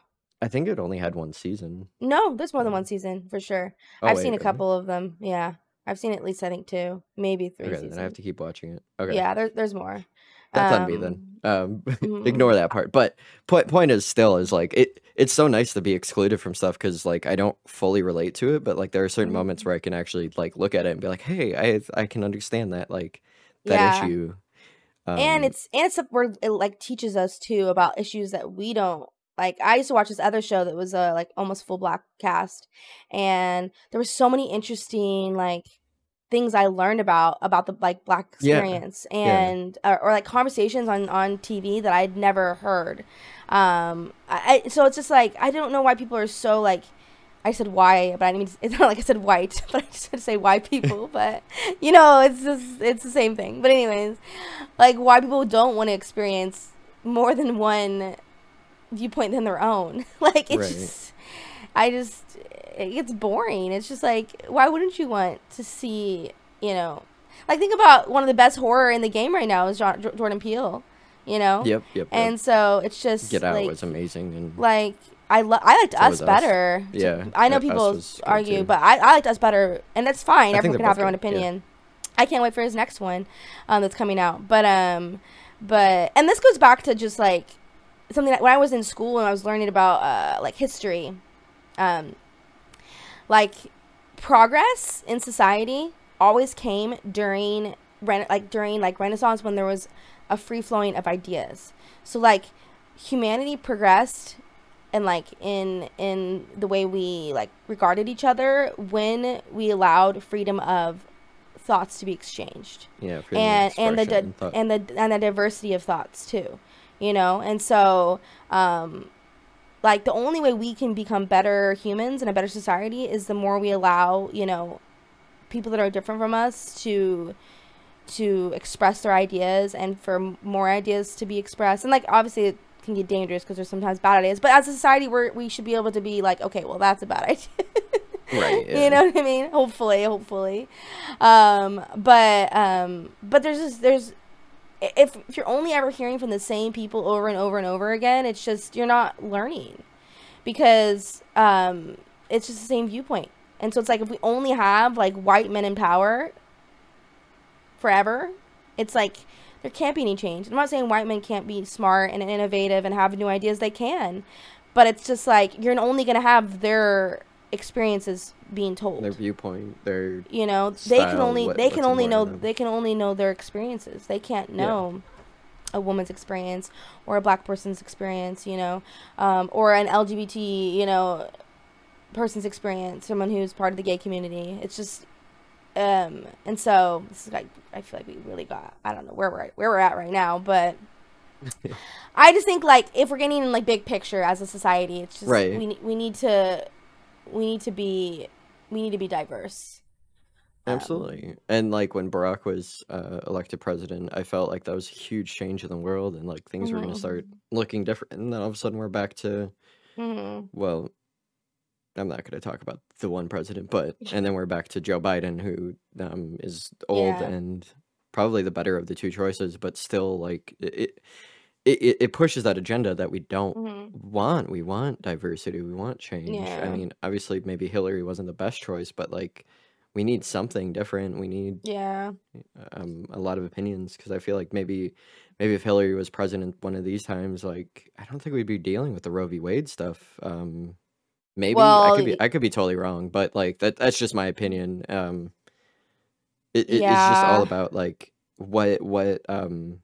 [SPEAKER 2] I think it only had one season
[SPEAKER 1] No, there's more than one season for sure.
[SPEAKER 2] oh
[SPEAKER 1] I've
[SPEAKER 2] wait
[SPEAKER 1] seen a
[SPEAKER 2] really?
[SPEAKER 1] couple of them. Yeah, I've seen at least I think two, maybe three
[SPEAKER 2] okay
[SPEAKER 1] seasons.
[SPEAKER 2] then I have to keep watching it okay
[SPEAKER 1] Yeah, there's there's more.
[SPEAKER 2] That's on me then.
[SPEAKER 1] Um,
[SPEAKER 2] Um,
[SPEAKER 1] mhm.
[SPEAKER 2] ignore that part. But point point is still is like it. It's so nice to be excluded from stuff because like I don't fully relate to it, but like there are certain moments
[SPEAKER 1] Mhm.
[SPEAKER 2] where I can actually like look at it and be like, hey, I I can understand that like that
[SPEAKER 1] Yeah.
[SPEAKER 2] issue.
[SPEAKER 1] and
[SPEAKER 2] Um,
[SPEAKER 1] it's and it's where it like teaches us too about issues that we don't like i used to watch this other show that was uh, like almost full black cast and there were so many interesting like things i learned about about the like black experience
[SPEAKER 2] yeah.
[SPEAKER 1] and or, or like conversations on on tv that i'd never heard um I, so it's just like i don't know why people are so like I said why, but I didn't mean to, it's not like I said white, but I just had to say white people. But you know, it's just it's the same thing. But anyways, like why people don't want to experience more than one viewpoint than their own. like it's
[SPEAKER 2] Right.
[SPEAKER 1] just, I just it gets boring. It's just like why wouldn't you want to see you know, like think about one of the best horror in the game right now is Jo- Jo- Jordan Peele, you know,
[SPEAKER 2] Yep, yep, yep.
[SPEAKER 1] and so it's just
[SPEAKER 2] Get Out
[SPEAKER 1] like
[SPEAKER 2] was amazing, and
[SPEAKER 1] like I lo- I liked
[SPEAKER 2] So
[SPEAKER 1] us
[SPEAKER 2] was Us.
[SPEAKER 1] better.
[SPEAKER 2] Yeah,
[SPEAKER 1] I know people argue,
[SPEAKER 2] too.
[SPEAKER 1] but I, I liked us better, and that's fine.
[SPEAKER 2] I
[SPEAKER 1] Everyone can have their own
[SPEAKER 2] good, yeah.
[SPEAKER 1] opinion. I can't wait for his next one, um, that's coming out. But um, but and this goes back to just like something that when I was in school and I was learning about uh like history, um, like progress in society always came during like during like Renaissance when there was a free flowing of ideas. So like humanity progressed and like in in the way we like regarded each other when we allowed freedom of thoughts to be exchanged.
[SPEAKER 2] Yeah,
[SPEAKER 1] and and the
[SPEAKER 2] thought-
[SPEAKER 1] and the and the diversity of thoughts too you know and so um like the only way we can become better humans and a better society is the more we allow you know people that are different from us to to express their ideas and for more ideas to be expressed and like obviously it can get dangerous because there's sometimes bad ideas. But as a society, we we should be able to be like, okay, well, that's a bad idea.
[SPEAKER 2] Right.
[SPEAKER 1] you know what I mean? Hopefully, hopefully. Um, but um, but there's just there's if, you're only ever hearing from the same people over and over and over again, it's just you're not learning because um, it's just the same viewpoint. And so it's like if we only have like white men in power forever, it's like there can't be any change. I'm not saying white men can't be smart and innovative and have new ideas. They can, but it's just like you're only gonna have their experiences being told.
[SPEAKER 2] Their viewpoint, their
[SPEAKER 1] you know, they can only
[SPEAKER 2] what-
[SPEAKER 1] they can only know
[SPEAKER 2] important to them.
[SPEAKER 1] they can only know their experiences. They can't
[SPEAKER 2] Yeah.
[SPEAKER 1] know a woman's experience or a black person's experience, you know, um, or an LGBT, you know, person's experience, someone who's part of the gay community. It's just, um, and so this is like I feel like we really got I don't know where we're at, where we're at right now, but I just think like if we're getting in like big picture as a society, it's just
[SPEAKER 2] Right.
[SPEAKER 1] we we need to we need to be we need to be diverse. Um,
[SPEAKER 2] Absolutely. And like when Barack was uh, elected president, I felt like that was a huge change in the world and like things were going to start looking different. And then all of a sudden we're back to,
[SPEAKER 1] mhm.
[SPEAKER 2] well, I'm not going to talk about the one president, but, and then we're back to Joe Biden, who um, is old
[SPEAKER 1] Yeah.
[SPEAKER 2] and probably the better of the two choices, but still like it, it, it, pushes that agenda that we don't
[SPEAKER 1] Mhm.
[SPEAKER 2] want. We want diversity. We want change. I mean, obviously, maybe Hillary wasn't the best choice, but like, we need something different. We need
[SPEAKER 1] Yeah.
[SPEAKER 2] um, a lot of opinions because I feel like maybe, maybe if Hillary was president one of these times, like I don't think we'd be dealing with the Roe v. Wade stuff. Um, maybe I could be I could be totally wrong, but like that that's just my opinion. Um, it, it- it's just all about like what what um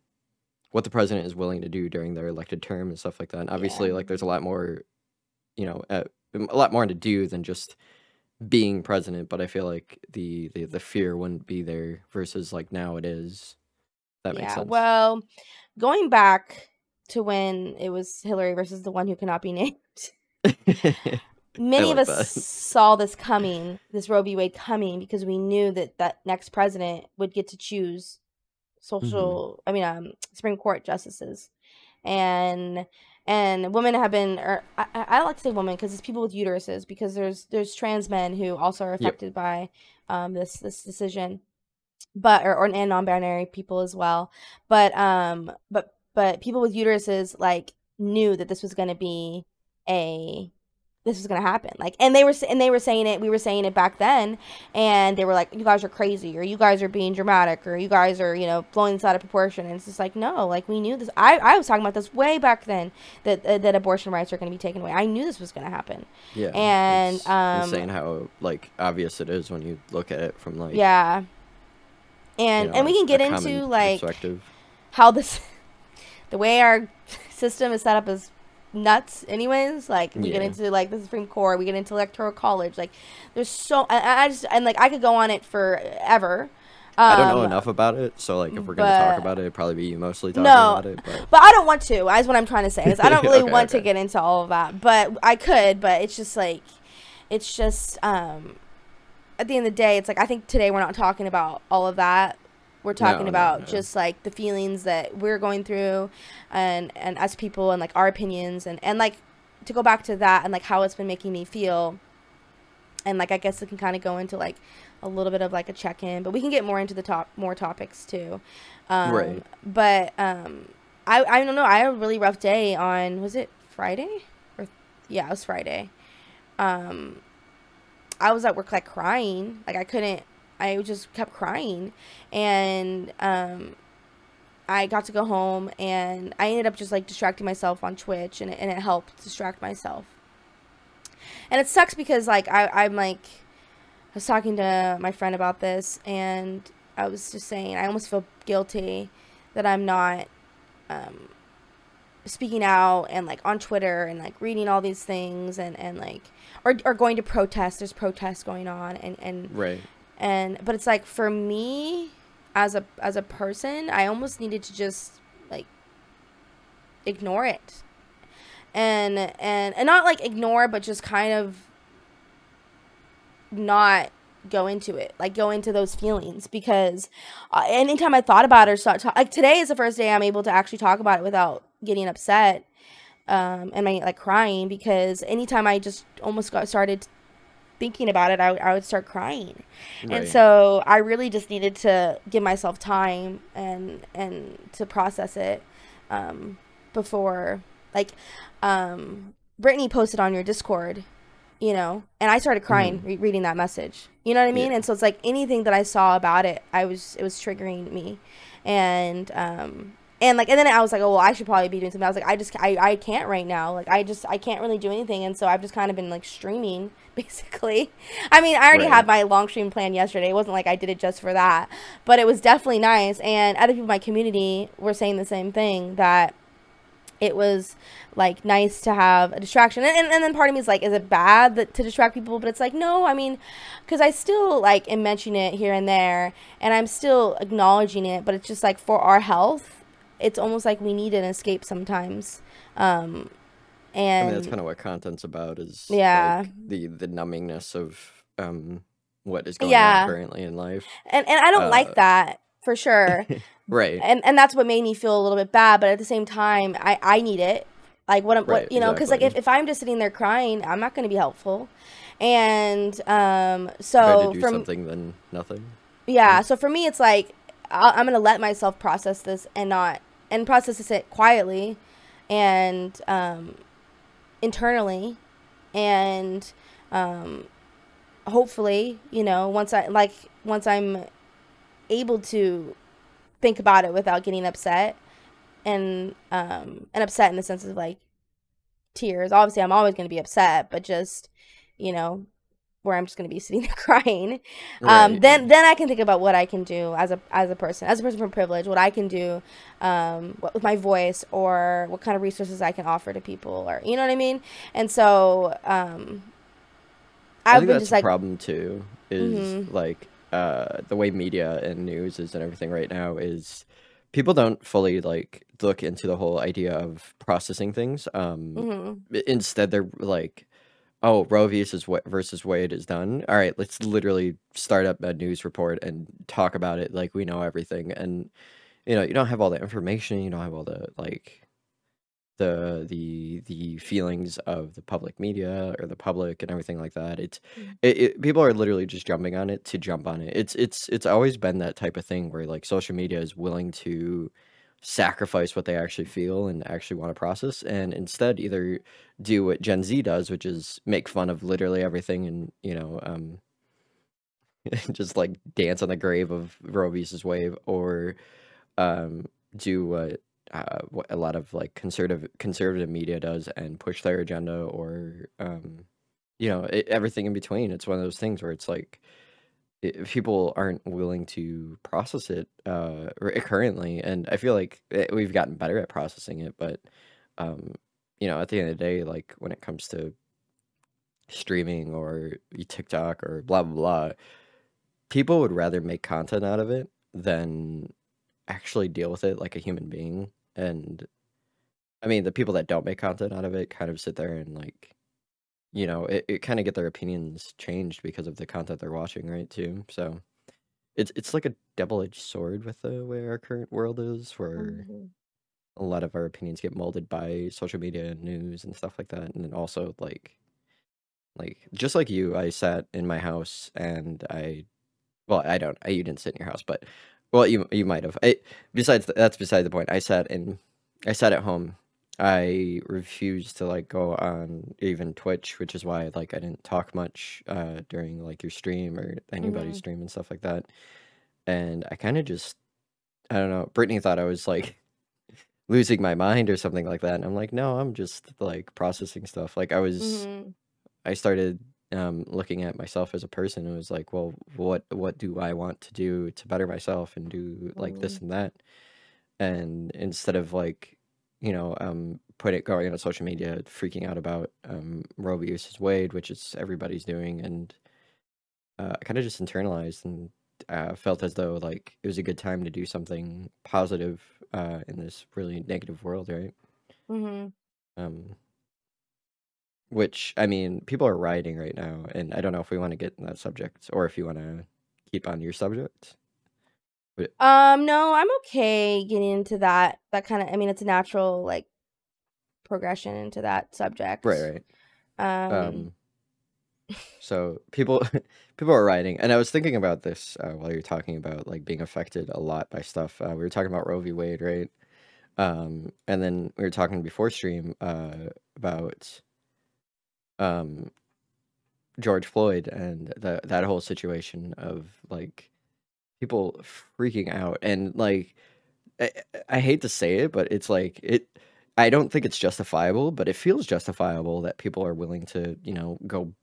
[SPEAKER 2] what the president is willing to do during their elected term and stuff like that. And obviously,
[SPEAKER 1] Yeah.
[SPEAKER 2] like there's a lot more, you know, uh, a lot more to do than just being president. But I feel like the the, the fear wouldn't be there versus like now it is. That makes
[SPEAKER 1] Yeah.
[SPEAKER 2] sense.
[SPEAKER 1] Well, going back to when it was Hillary versus the one who cannot be named. Many of us
[SPEAKER 2] that.
[SPEAKER 1] saw this coming, this Roe v. Wade coming, because we knew that that next president would get to choose
[SPEAKER 2] Mm-hmm.
[SPEAKER 1] social, I mean, um, Supreme Court justices, and and women have been, or I, I I like to say women because it's people with uteruses, because there's there's trans men who also are
[SPEAKER 2] Yep.
[SPEAKER 1] affected by um this this decision, but or, or and non-binary people as well, but um but but people with uteruses like knew that this was going to be a this was going to happen. Like and they were and they were saying it we were saying it back then and they were like you guys are crazy or you guys are being dramatic or you guys are you know blowing this out of proportion and it's just like no like we knew this i i was talking about this way back then that uh, that abortion rights are going to be taken away. I knew this was going to happen.
[SPEAKER 2] Yeah,
[SPEAKER 1] and,
[SPEAKER 2] it's
[SPEAKER 1] um,
[SPEAKER 2] insane how like obvious it is when you look at it from like
[SPEAKER 1] yeah.
[SPEAKER 2] You
[SPEAKER 1] and
[SPEAKER 2] know,
[SPEAKER 1] and we can get into like
[SPEAKER 2] perspective.
[SPEAKER 1] how this the way our system is set up is nuts anyways. Like we get into like the supreme court we get into electoral college. Like there's so I, I just and like i could go on it forever.
[SPEAKER 2] I don't know
[SPEAKER 1] Um,
[SPEAKER 2] enough about it, so like if we're gonna talk about it, it'd probably be you mostly talking
[SPEAKER 1] No.
[SPEAKER 2] about it. But
[SPEAKER 1] but i don't want to. Is what i'm trying to say is i don't really
[SPEAKER 2] Okay,
[SPEAKER 1] want to get into all of that but i could but it's just like it's just um at the end of the day it's like i think today we're not talking about all of that we're talking
[SPEAKER 2] no,
[SPEAKER 1] about
[SPEAKER 2] no.
[SPEAKER 1] just like the feelings that we're going through and and as people and like our opinions and and like to go back to that and like how it's been making me feel. And like i guess it can kind of go into like a little bit of like a check-in but we can get more into the top more topics too. Um
[SPEAKER 2] Right.
[SPEAKER 1] but um i i don't know. I had a really rough day on was it friday? Or yeah it was friday. Um i was at work like crying. Like i couldn't i just kept crying and um I got to go home and I ended up just like distracting myself on Twitch and and it helped distract myself. And it sucks because like I, I'm like I was talking to my friend about this and I was just saying I almost feel guilty that I'm not um speaking out and like on Twitter and like reading all these things and, and like or, or going to protest. There's protests going on and, and
[SPEAKER 2] right,
[SPEAKER 1] and but it's like for me as a as a person i almost needed to just like ignore it. And and and not like ignore but just kind of not go into it like go into those feelings because uh, anytime i thought about it or start like today is the first day i'm able to actually talk about it without getting upset um, and my like crying because anytime I just almost got started thinking about it, I, I would start crying. Right. And so I really just needed to give myself time and and to process it um, before like um, Brittany posted on your Discord, you know, and I started crying mm-hmm. re- reading that message. You know what I mean? Yeah. And so it's like anything that I saw about it, I was it was triggering me, and um, and like and then i was like oh well i should probably be doing something. I was like i just i, I can't right now. Like i just i can't really do anything. And so i've just kind of been like streaming basically. I mean i already right. had my long stream plan yesterday. It wasn't like i did it just for that. But it was definitely nice. And other people in my community were saying the same thing that it was like nice to have a distraction. And, and, and then part of me is like is it bad that, to distract people? But it's like no i mean because i still like am mentioning it here and there. And i'm still acknowledging it. But it's just like for our health it's almost like we need an escape sometimes. Um, and
[SPEAKER 2] I mean, that's kind of what content's about is
[SPEAKER 1] yeah
[SPEAKER 2] like the the numbingness of um what is going yeah. on currently in life.
[SPEAKER 1] And and I don't uh, like that for sure.
[SPEAKER 2] right.
[SPEAKER 1] And and that's what made me feel a little bit bad, but at the same time, I I need it. Like what right, what you know, because exactly. like if, if I'm just sitting there crying, I'm not going to be helpful. And um, so
[SPEAKER 2] from something then nothing.
[SPEAKER 1] Yeah. So for me, it's like i am going to let myself process this and not and processes it quietly and um, internally and um, hopefully you know once i like once i'm able to think about it without getting upset and um and upset in the sense of like tears. Obviously i'm always going to be upset but just you know where I'm just going to be sitting there crying. Um, right. Um, then then I can think about what I can do as a as a person, as a person from privilege, what I can do um, what, with my voice, or what kind of resources I can offer to people, or you know what I mean. And so um,
[SPEAKER 2] I've I think that's just like, problem too. Is mm-hmm. like uh, the way media and news is and everything right now is people don't fully like look into the whole idea of processing things. Um, mm-hmm. Instead, they're like oh, Roe versus versus Wade is done. All right, let's literally start up a news report and talk about it like we know everything. And you know, you don't have all the information. You don't have all the like the the the feelings of the public media or the public and everything like that. It's mm-hmm. it, it, people are literally just jumping on it to jump on it. It's it's it's always been that type of thing where like social media is willing to sacrifice what they actually feel and actually want to process and instead either do what Gen Z does, which is make fun of literally everything and, you know, um, just like dance on the grave of Roe versus Wade or um, do what, uh, what a lot of like conservative conservative media does and push their agenda or um, you know it, everything in between. It's one of those things where it's like if people aren't willing to process it uh, currently, and I feel like eh, we've gotten better at processing it, but um, you know, at the end of the day, like when it comes to streaming or TikTok or blah blah blah, people would rather make content out of it than actually deal with it like a human being. And I mean, the people that don't make content out of it kind of sit there and like you know, it, it kind of get their opinions changed because of the content they're watching, right? Too. So it's it's like a double edged sword with the way our current world is, where mm-hmm. a lot of our opinions get molded by social media and news and stuff like that, and then also like like just like you, I sat in my house and I, well, I don't, I you didn't sit in your house, but well, you you might have. I besides that's beside the point. I sat in, I sat at home I refuse to like go on even Twitch, which is why like I didn't talk much uh during like your stream or anybody's hmm stream and stuff like that. And I kind of just I don't know. Brittany thought I was like losing my mind or something like that, and I'm like, no, I'm just like processing stuff. Like I was,
[SPEAKER 1] hmm
[SPEAKER 2] I started um looking at myself as a person and was like, well, what what do I want to do to better myself and do like this
[SPEAKER 1] hmm
[SPEAKER 2] and that? And instead of like you know, um, put it going on social media, freaking out about um, Roe versus Wade, which is everybody's doing, and uh, I kind of just internalized and uh, felt as though like it was a good time to do something positive uh, in this really negative world, right?
[SPEAKER 1] hmm
[SPEAKER 2] Um, which I mean, people are rioting right now, and I don't know if we want to get in that subject or if you want to keep on your subject.
[SPEAKER 1] Um, no, I'm okay getting into that. That kind of, I mean, it's a natural like progression into that subject.
[SPEAKER 2] Right, right.
[SPEAKER 1] Um,
[SPEAKER 2] Um, so people people are writing, and I was thinking about this uh, while you're talking about like being affected a lot by stuff. Uh, we were talking about Roe v. Wade, right? Um, and then we were talking before stream uh, about um, George Floyd and the, that whole situation of like people freaking out and like I, I hate to say it, but it's like it. I don't think it's justifiable, but it feels justifiable that people are willing to, you know, go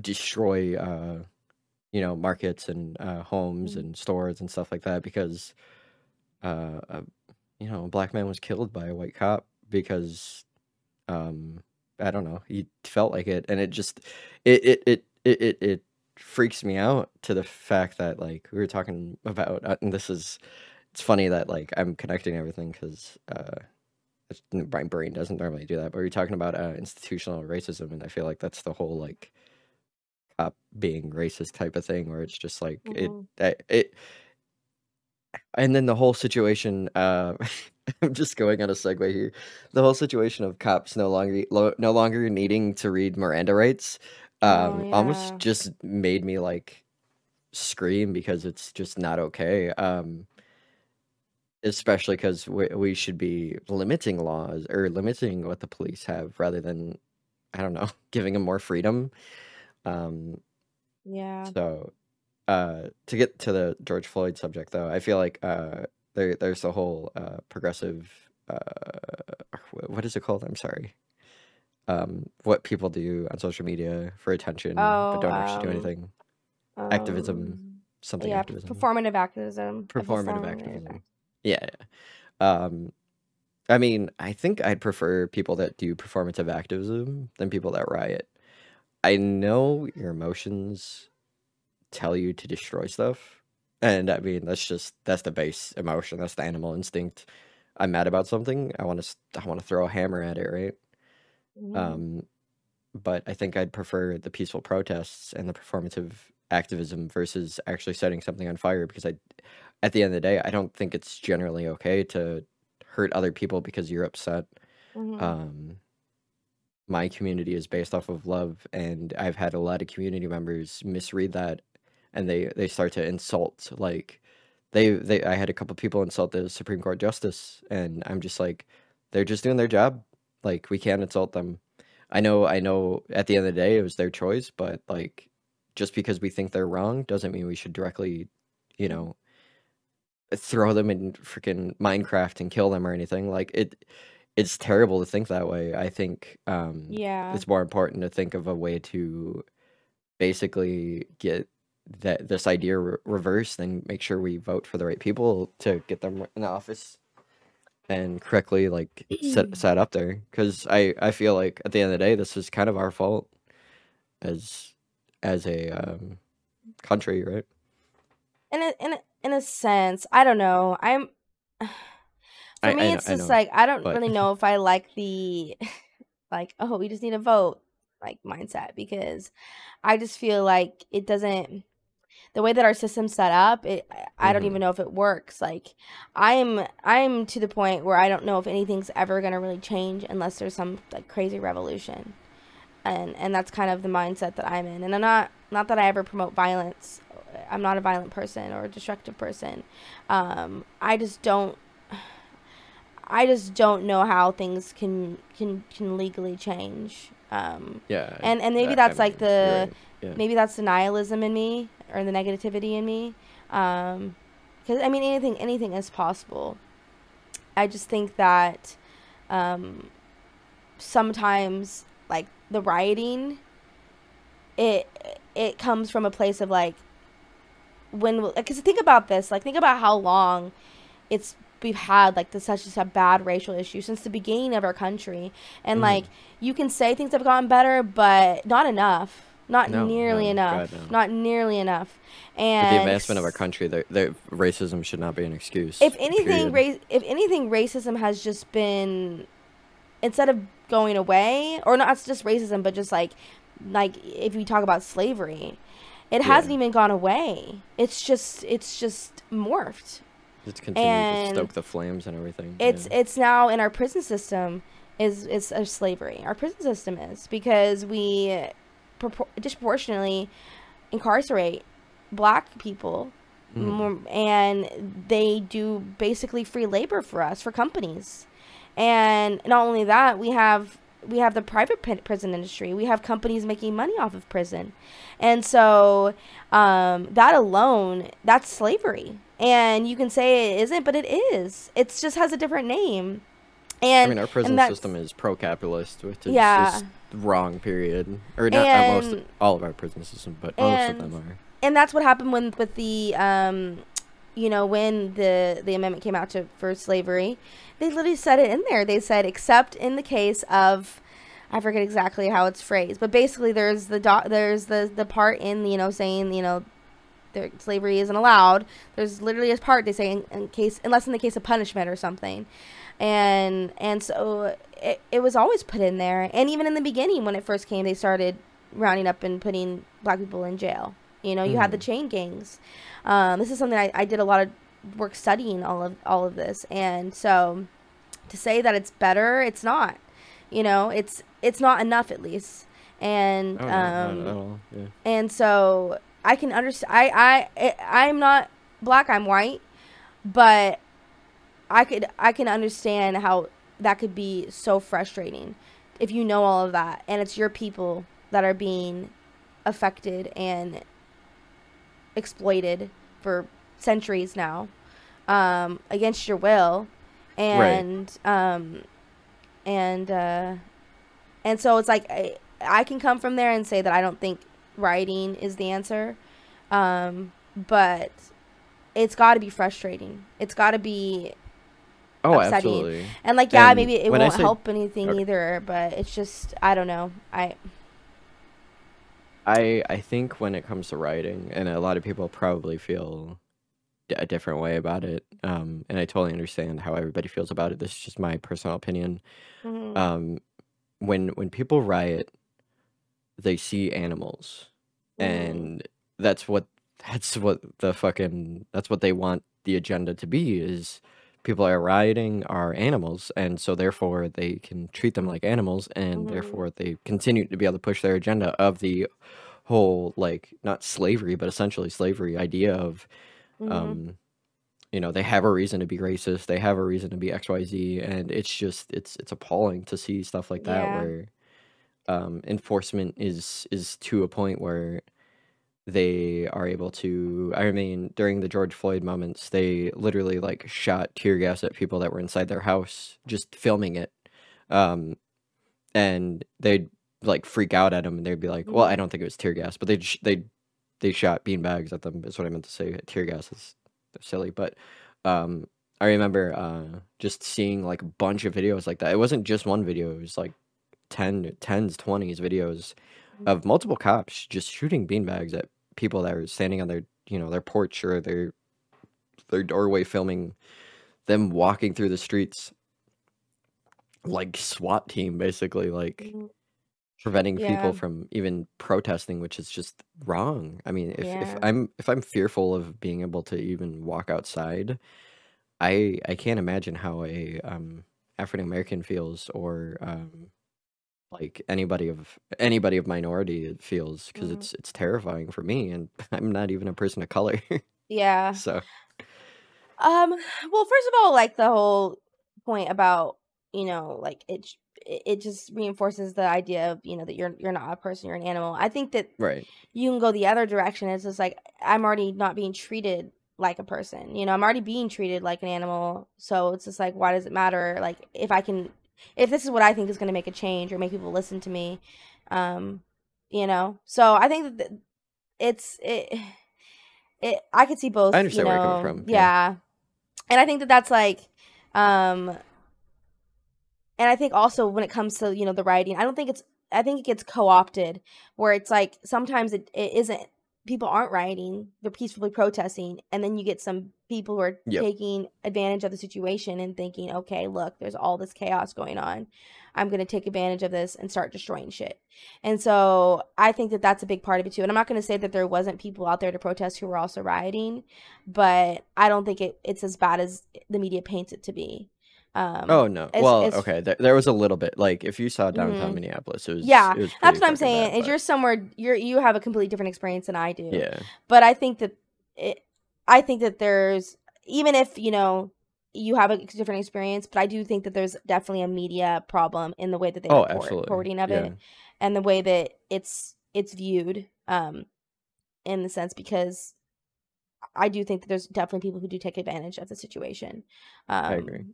[SPEAKER 2] destroy, uh, you know, markets and uh, homes
[SPEAKER 1] Mm.
[SPEAKER 2] and stores and stuff like that because, uh, a, you know, a black man was killed by a white cop because, um, I don't know, he felt like it, and it just, it, it, it, it, it, it freaks me out to the fact that like we were talking about, uh, and this is, it's funny that like I'm connecting everything because, uh, my brain doesn't normally do that, but we are talking about uh, institutional racism, and I feel like that's the whole like cop being racist type of thing, where it's just like it,
[SPEAKER 1] Mhm.
[SPEAKER 2] I- it, and then the whole situation. Uh, I'm just going on a segue here. The whole situation of cops no longer lo, no longer needing to read Miranda rights,
[SPEAKER 1] Oh,
[SPEAKER 2] um, almost just made me like scream because it's just not okay. Um, especially because we, we should be limiting laws or limiting what the police have rather than i don't know giving them more freedom um
[SPEAKER 1] Yeah.
[SPEAKER 2] so uh to get to the george floyd subject though i feel like uh there there's the whole uh progressive uh what is it called i'm sorry um what people do on social media for attention but
[SPEAKER 1] Oh,
[SPEAKER 2] don't actually do
[SPEAKER 1] um,
[SPEAKER 2] anything activism
[SPEAKER 1] um,
[SPEAKER 2] something
[SPEAKER 1] yeah,
[SPEAKER 2] activism
[SPEAKER 1] performative activism.
[SPEAKER 2] performative
[SPEAKER 1] performative
[SPEAKER 2] activism. Yeah, yeah. Um, I mean, I think I'd prefer people that do performative activism than people that riot. I know your emotions tell you to destroy stuff, and I mean that's just that's the base emotion. That's the animal instinct. I'm mad about something. I want to I want to throw a hammer at it, right?
[SPEAKER 1] Mhm.
[SPEAKER 2] Um, but I think I'd prefer the peaceful protests and the performative activism versus actually setting something on fire because I at the end of the day, I don't think it's generally okay to hurt other people because you're upset.
[SPEAKER 1] Mhm.
[SPEAKER 2] Um my community is based off of love and I've had a lot of community members misread that and they they start to insult like they they I had a couple people insult the Supreme Court justice and I'm just like they're just doing their job. Like we can't insult them. I know I know at the end of the day it was their choice, but like just because we think they're wrong doesn't mean we should directly, you know, throw them in freaking Minecraft and kill them or anything. Like it it's terrible to think that way. I think um
[SPEAKER 1] yeah.
[SPEAKER 2] it's more important to think of a way to basically get that this idea re- reversed and make sure we vote for the right people to get them in office and correctly like set set up there because I I feel like at the end of the day this is kind of our fault as as a um country right
[SPEAKER 1] in a in a, in a sense, I don't know. I'm for
[SPEAKER 2] I-
[SPEAKER 1] me,
[SPEAKER 2] I
[SPEAKER 1] it's
[SPEAKER 2] I
[SPEAKER 1] just
[SPEAKER 2] know,
[SPEAKER 1] like I don't
[SPEAKER 2] but-
[SPEAKER 1] really know if I like the like oh we just need to vote like mindset because I just feel like it doesn't the way that our system's set up it I don't
[SPEAKER 2] Mhm.
[SPEAKER 1] even know if it works. Like I'm I'm to the point where I don't know if anything's ever gonna really change unless there's some like crazy revolution. And and that's kind of the mindset that I'm in. And I'm not not that I ever promote violence. I'm not a violent person or a destructive person. Um I just don't I just don't know how things can can can legally change. Um
[SPEAKER 2] yeah
[SPEAKER 1] and and maybe
[SPEAKER 2] I- I
[SPEAKER 1] that's like
[SPEAKER 2] mean, you're
[SPEAKER 1] the
[SPEAKER 2] right, yeah.
[SPEAKER 1] maybe that's the nihilism in me or the negativity in me um because i mean anything anything is possible. I just think that um sometimes like the rioting it it comes from a place of like when because think about this like think about how long it's we've had like this such a bad racial issue since the beginning of our country. And
[SPEAKER 2] Mhm.
[SPEAKER 1] like you can say things have gotten better but not enough not
[SPEAKER 2] No,
[SPEAKER 1] nearly
[SPEAKER 2] no,
[SPEAKER 1] enough
[SPEAKER 2] God, no.
[SPEAKER 1] not nearly enough and
[SPEAKER 2] With the advancement of our country the, the racism should not be an excuse
[SPEAKER 1] if anything ra- if anything racism has just been instead of going away or not just racism but just like like if we talk about slavery It hasn't even gone away. It's just it's just morphed.
[SPEAKER 2] It's continued to stoke the flames and everything.
[SPEAKER 1] It's
[SPEAKER 2] yeah.
[SPEAKER 1] it's now in our prison system is is a slavery. Our prison system is because we propor- disproportionately incarcerate black people
[SPEAKER 2] Mhm.
[SPEAKER 1] more, and they do basically free labor for us for companies. And not only that we have we have the private pri- prison industry. We have companies making money off of prison. And so um, that alone that's slavery. And you can say it isn't but it is. It just has a different name. And I
[SPEAKER 2] mean, our prison system is pro-capitalist, which is
[SPEAKER 1] Yeah.
[SPEAKER 2] Wrong. Period. Or not, not most, all of our prison system, but most of them are.
[SPEAKER 1] and that's what happened when with the um you know when the the amendment came out to for slavery they literally said it in there they said except in the case of i forget exactly how it's phrased but basically there's the doc there's the the part in you know saying you know there, slavery isn't allowed there's literally a part they say in, in case unless in the case of punishment or something and and so it, it was always put in there and even in the beginning when it first came they started rounding up and putting black people in jail you know you had the
[SPEAKER 2] Mhm.
[SPEAKER 1] chain gangs um, this is something I, I did a lot of work studying all of all of this and so to say that it's better it's not you know it's it's not enough at least and
[SPEAKER 2] Oh, no,
[SPEAKER 1] um
[SPEAKER 2] at all. Yeah.
[SPEAKER 1] and so I can understand. I I I'm not black. I'm white, but I could I can understand how that could be so frustrating if you know all of that and it's your people that are being affected and exploited for centuries now um, against your will and um, and uh, and so it's like I, I can come from there and say that I don't think writing is the answer um, but it's got to be frustrating. It's got to be
[SPEAKER 2] Oh,
[SPEAKER 1] upsetting.
[SPEAKER 2] absolutely.
[SPEAKER 1] and like yeah
[SPEAKER 2] And
[SPEAKER 1] maybe it won't
[SPEAKER 2] say-
[SPEAKER 1] help anything
[SPEAKER 2] Okay.
[SPEAKER 1] either but it's just i don't know i
[SPEAKER 2] I I think when it comes to writing, and a lot of people probably feel d- a different way about it. Um, and I totally understand how everybody feels about it. This is just my personal opinion.
[SPEAKER 1] Mhm.
[SPEAKER 2] Um, when when people riot, they see animals,
[SPEAKER 1] Mhm.
[SPEAKER 2] and that's what that's what the fucking that's what they want the agenda to be is people are rioting are animals and so therefore they can treat them like animals and
[SPEAKER 1] Mhm.
[SPEAKER 2] therefore they continue to be able to push their agenda of the whole like not slavery but essentially slavery idea of
[SPEAKER 1] Mhm.
[SPEAKER 2] um you know they have a reason to be racist they have a reason to be xyz and it's just it's it's appalling to see stuff like that
[SPEAKER 1] Yeah.
[SPEAKER 2] where um enforcement is is to a point where they are able to i mean during the george floyd moments they literally like shot tear gas at people that were inside their house just filming it. Um and they'd like freak out at them and they'd be like well
[SPEAKER 1] Mhm.
[SPEAKER 2] i don't think it was tear gas but they they they shot bean bags at them is what i meant to say. Tear gas is silly. But um i remember uh just seeing like a bunch of videos like that. It wasn't just one video it was like 10 10s 20s videos of multiple cops just shooting beanbags at people that are standing on their you know their porch or their their doorway filming them walking through the streets like SWAT team basically like
[SPEAKER 1] Mhm.
[SPEAKER 2] preventing
[SPEAKER 1] Yeah.
[SPEAKER 2] people from even protesting which is just wrong i mean if, if i'm if i'm fearful of being able to even walk outside i i can't imagine how a um african american feels or um like anybody of anybody of minority it feels because
[SPEAKER 1] Mhm.
[SPEAKER 2] it's it's terrifying for me and i'm not even a person of color
[SPEAKER 1] yeah
[SPEAKER 2] so
[SPEAKER 1] Um, well, first of all, like the whole point about, you know, like it it it just reinforces the idea of, you know, that you're you're not a person, you're an animal. I think that
[SPEAKER 2] right
[SPEAKER 1] you can go the other direction. It's just like I'm already not being treated like a person. You know, I'm already being treated like an animal. So it's just like why does it matter like if I can if this is what I think is going to make a change or make people listen to me. Um, you know. So I think that it's it it I could see both,
[SPEAKER 2] i
[SPEAKER 1] you
[SPEAKER 2] understand where you're coming from
[SPEAKER 1] Yeah. And I think that that's like um and I think also when it comes to, you know, the writing, I don't think it's I think it gets co-opted where it's like sometimes it, it isn't people aren't rioting they're peacefully protesting and then you get some people who are
[SPEAKER 2] Yep.
[SPEAKER 1] taking advantage of the situation and thinking okay look there's all this chaos going on. I'm going to take advantage of this and start destroying shit. And so i think that that's a big part of it too and i'm not going to say that there wasn't people out there to protest who were also rioting but i don't think it, it's as bad as the media paints it to be um
[SPEAKER 2] Oh no.
[SPEAKER 1] it's-
[SPEAKER 2] well,
[SPEAKER 1] it's-
[SPEAKER 2] okay. There, there was a little bit like if you saw downtown
[SPEAKER 1] Mhm.
[SPEAKER 2] Minneapolis, it was
[SPEAKER 1] Yeah,
[SPEAKER 2] It was
[SPEAKER 1] that's what i'm saying
[SPEAKER 2] bad,
[SPEAKER 1] is
[SPEAKER 2] but-
[SPEAKER 1] you're somewhere you're you have a completely different experience than i do
[SPEAKER 2] yeah.
[SPEAKER 1] but I think that it, I think that there's even if you know you have a different experience, but I do think that there's definitely a media problem in the way that they
[SPEAKER 2] Oh,
[SPEAKER 1] report reporting of
[SPEAKER 2] yeah.
[SPEAKER 1] it and the way that it's it's viewed um in the sense because I do think that there's definitely people who do take advantage of the situation. Um,
[SPEAKER 2] I agree.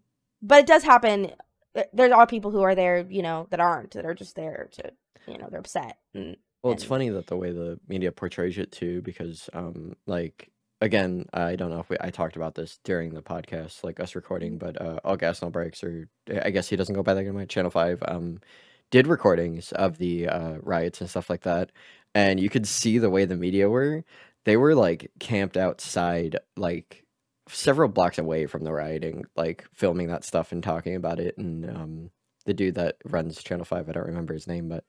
[SPEAKER 1] But it does happen. uh, There are people who are there, you know, that aren't that are just there to, you know, they're upset. And,
[SPEAKER 2] Well, it's
[SPEAKER 1] and-
[SPEAKER 2] funny that the way the media portrays it too, because um, like again, I don't know if we, I talked about this during the podcast, like us recording, but uh, all gas no brakes, or I guess he doesn't go by that anymore. Channel Five um, did recordings of the uh, riots and stuff like that, and you could see the way the media were. They were like camped outside, like several blocks away from the rioting, like filming that stuff and talking about it. And um, the dude that runs Channel Five, I don't remember his name, but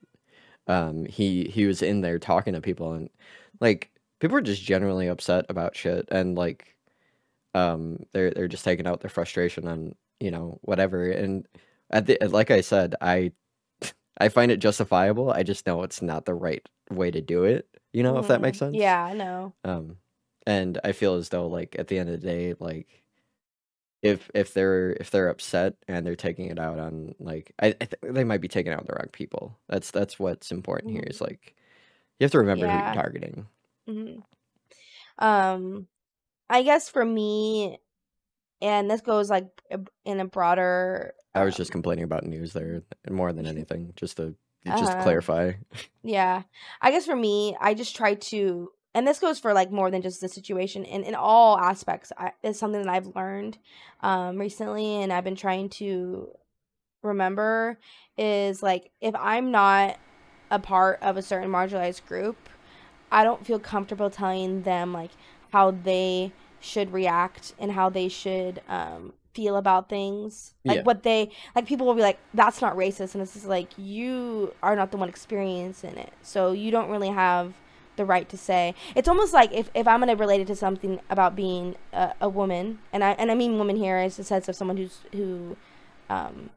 [SPEAKER 2] um he he was in there talking to people and like people were just generally upset about shit and like um they're they're just taking out their frustration on you know whatever and at the like I said I I find it justifiable I just know it's not the right way to do it you know if that
[SPEAKER 1] Mhm.
[SPEAKER 2] makes sense
[SPEAKER 1] Yeah, I know.
[SPEAKER 2] um and I feel as though like at the end of the day like if if they're if they're upset and they're taking it out on like I, I think they might be taking out the wrong people. That's that's what's important here is like you have to remember who you're targeting.
[SPEAKER 1] hmm Um, I guess for me, and this goes like in a broader.
[SPEAKER 2] I was just
[SPEAKER 1] um,
[SPEAKER 2] complaining about news there more than anything, just to just
[SPEAKER 1] Uh-huh.
[SPEAKER 2] clarify.
[SPEAKER 1] Yeah, I guess for me, I just try to, and this goes for like more than just the situation, and in all aspects, I, it's something that I've learned um recently, and I've been trying to remember is like if I'm not a part of a certain marginalized group, I don't feel comfortable telling them like how they should react and how they should um feel about things. Like
[SPEAKER 2] Yeah.
[SPEAKER 1] what they like people will be like that's not racist and it's just like you are not the one experiencing it. So you don't really have the right to say. It's almost like if, if I'm going to relate it to something about being a, a woman and I and I mean woman here is the sense of someone who's who um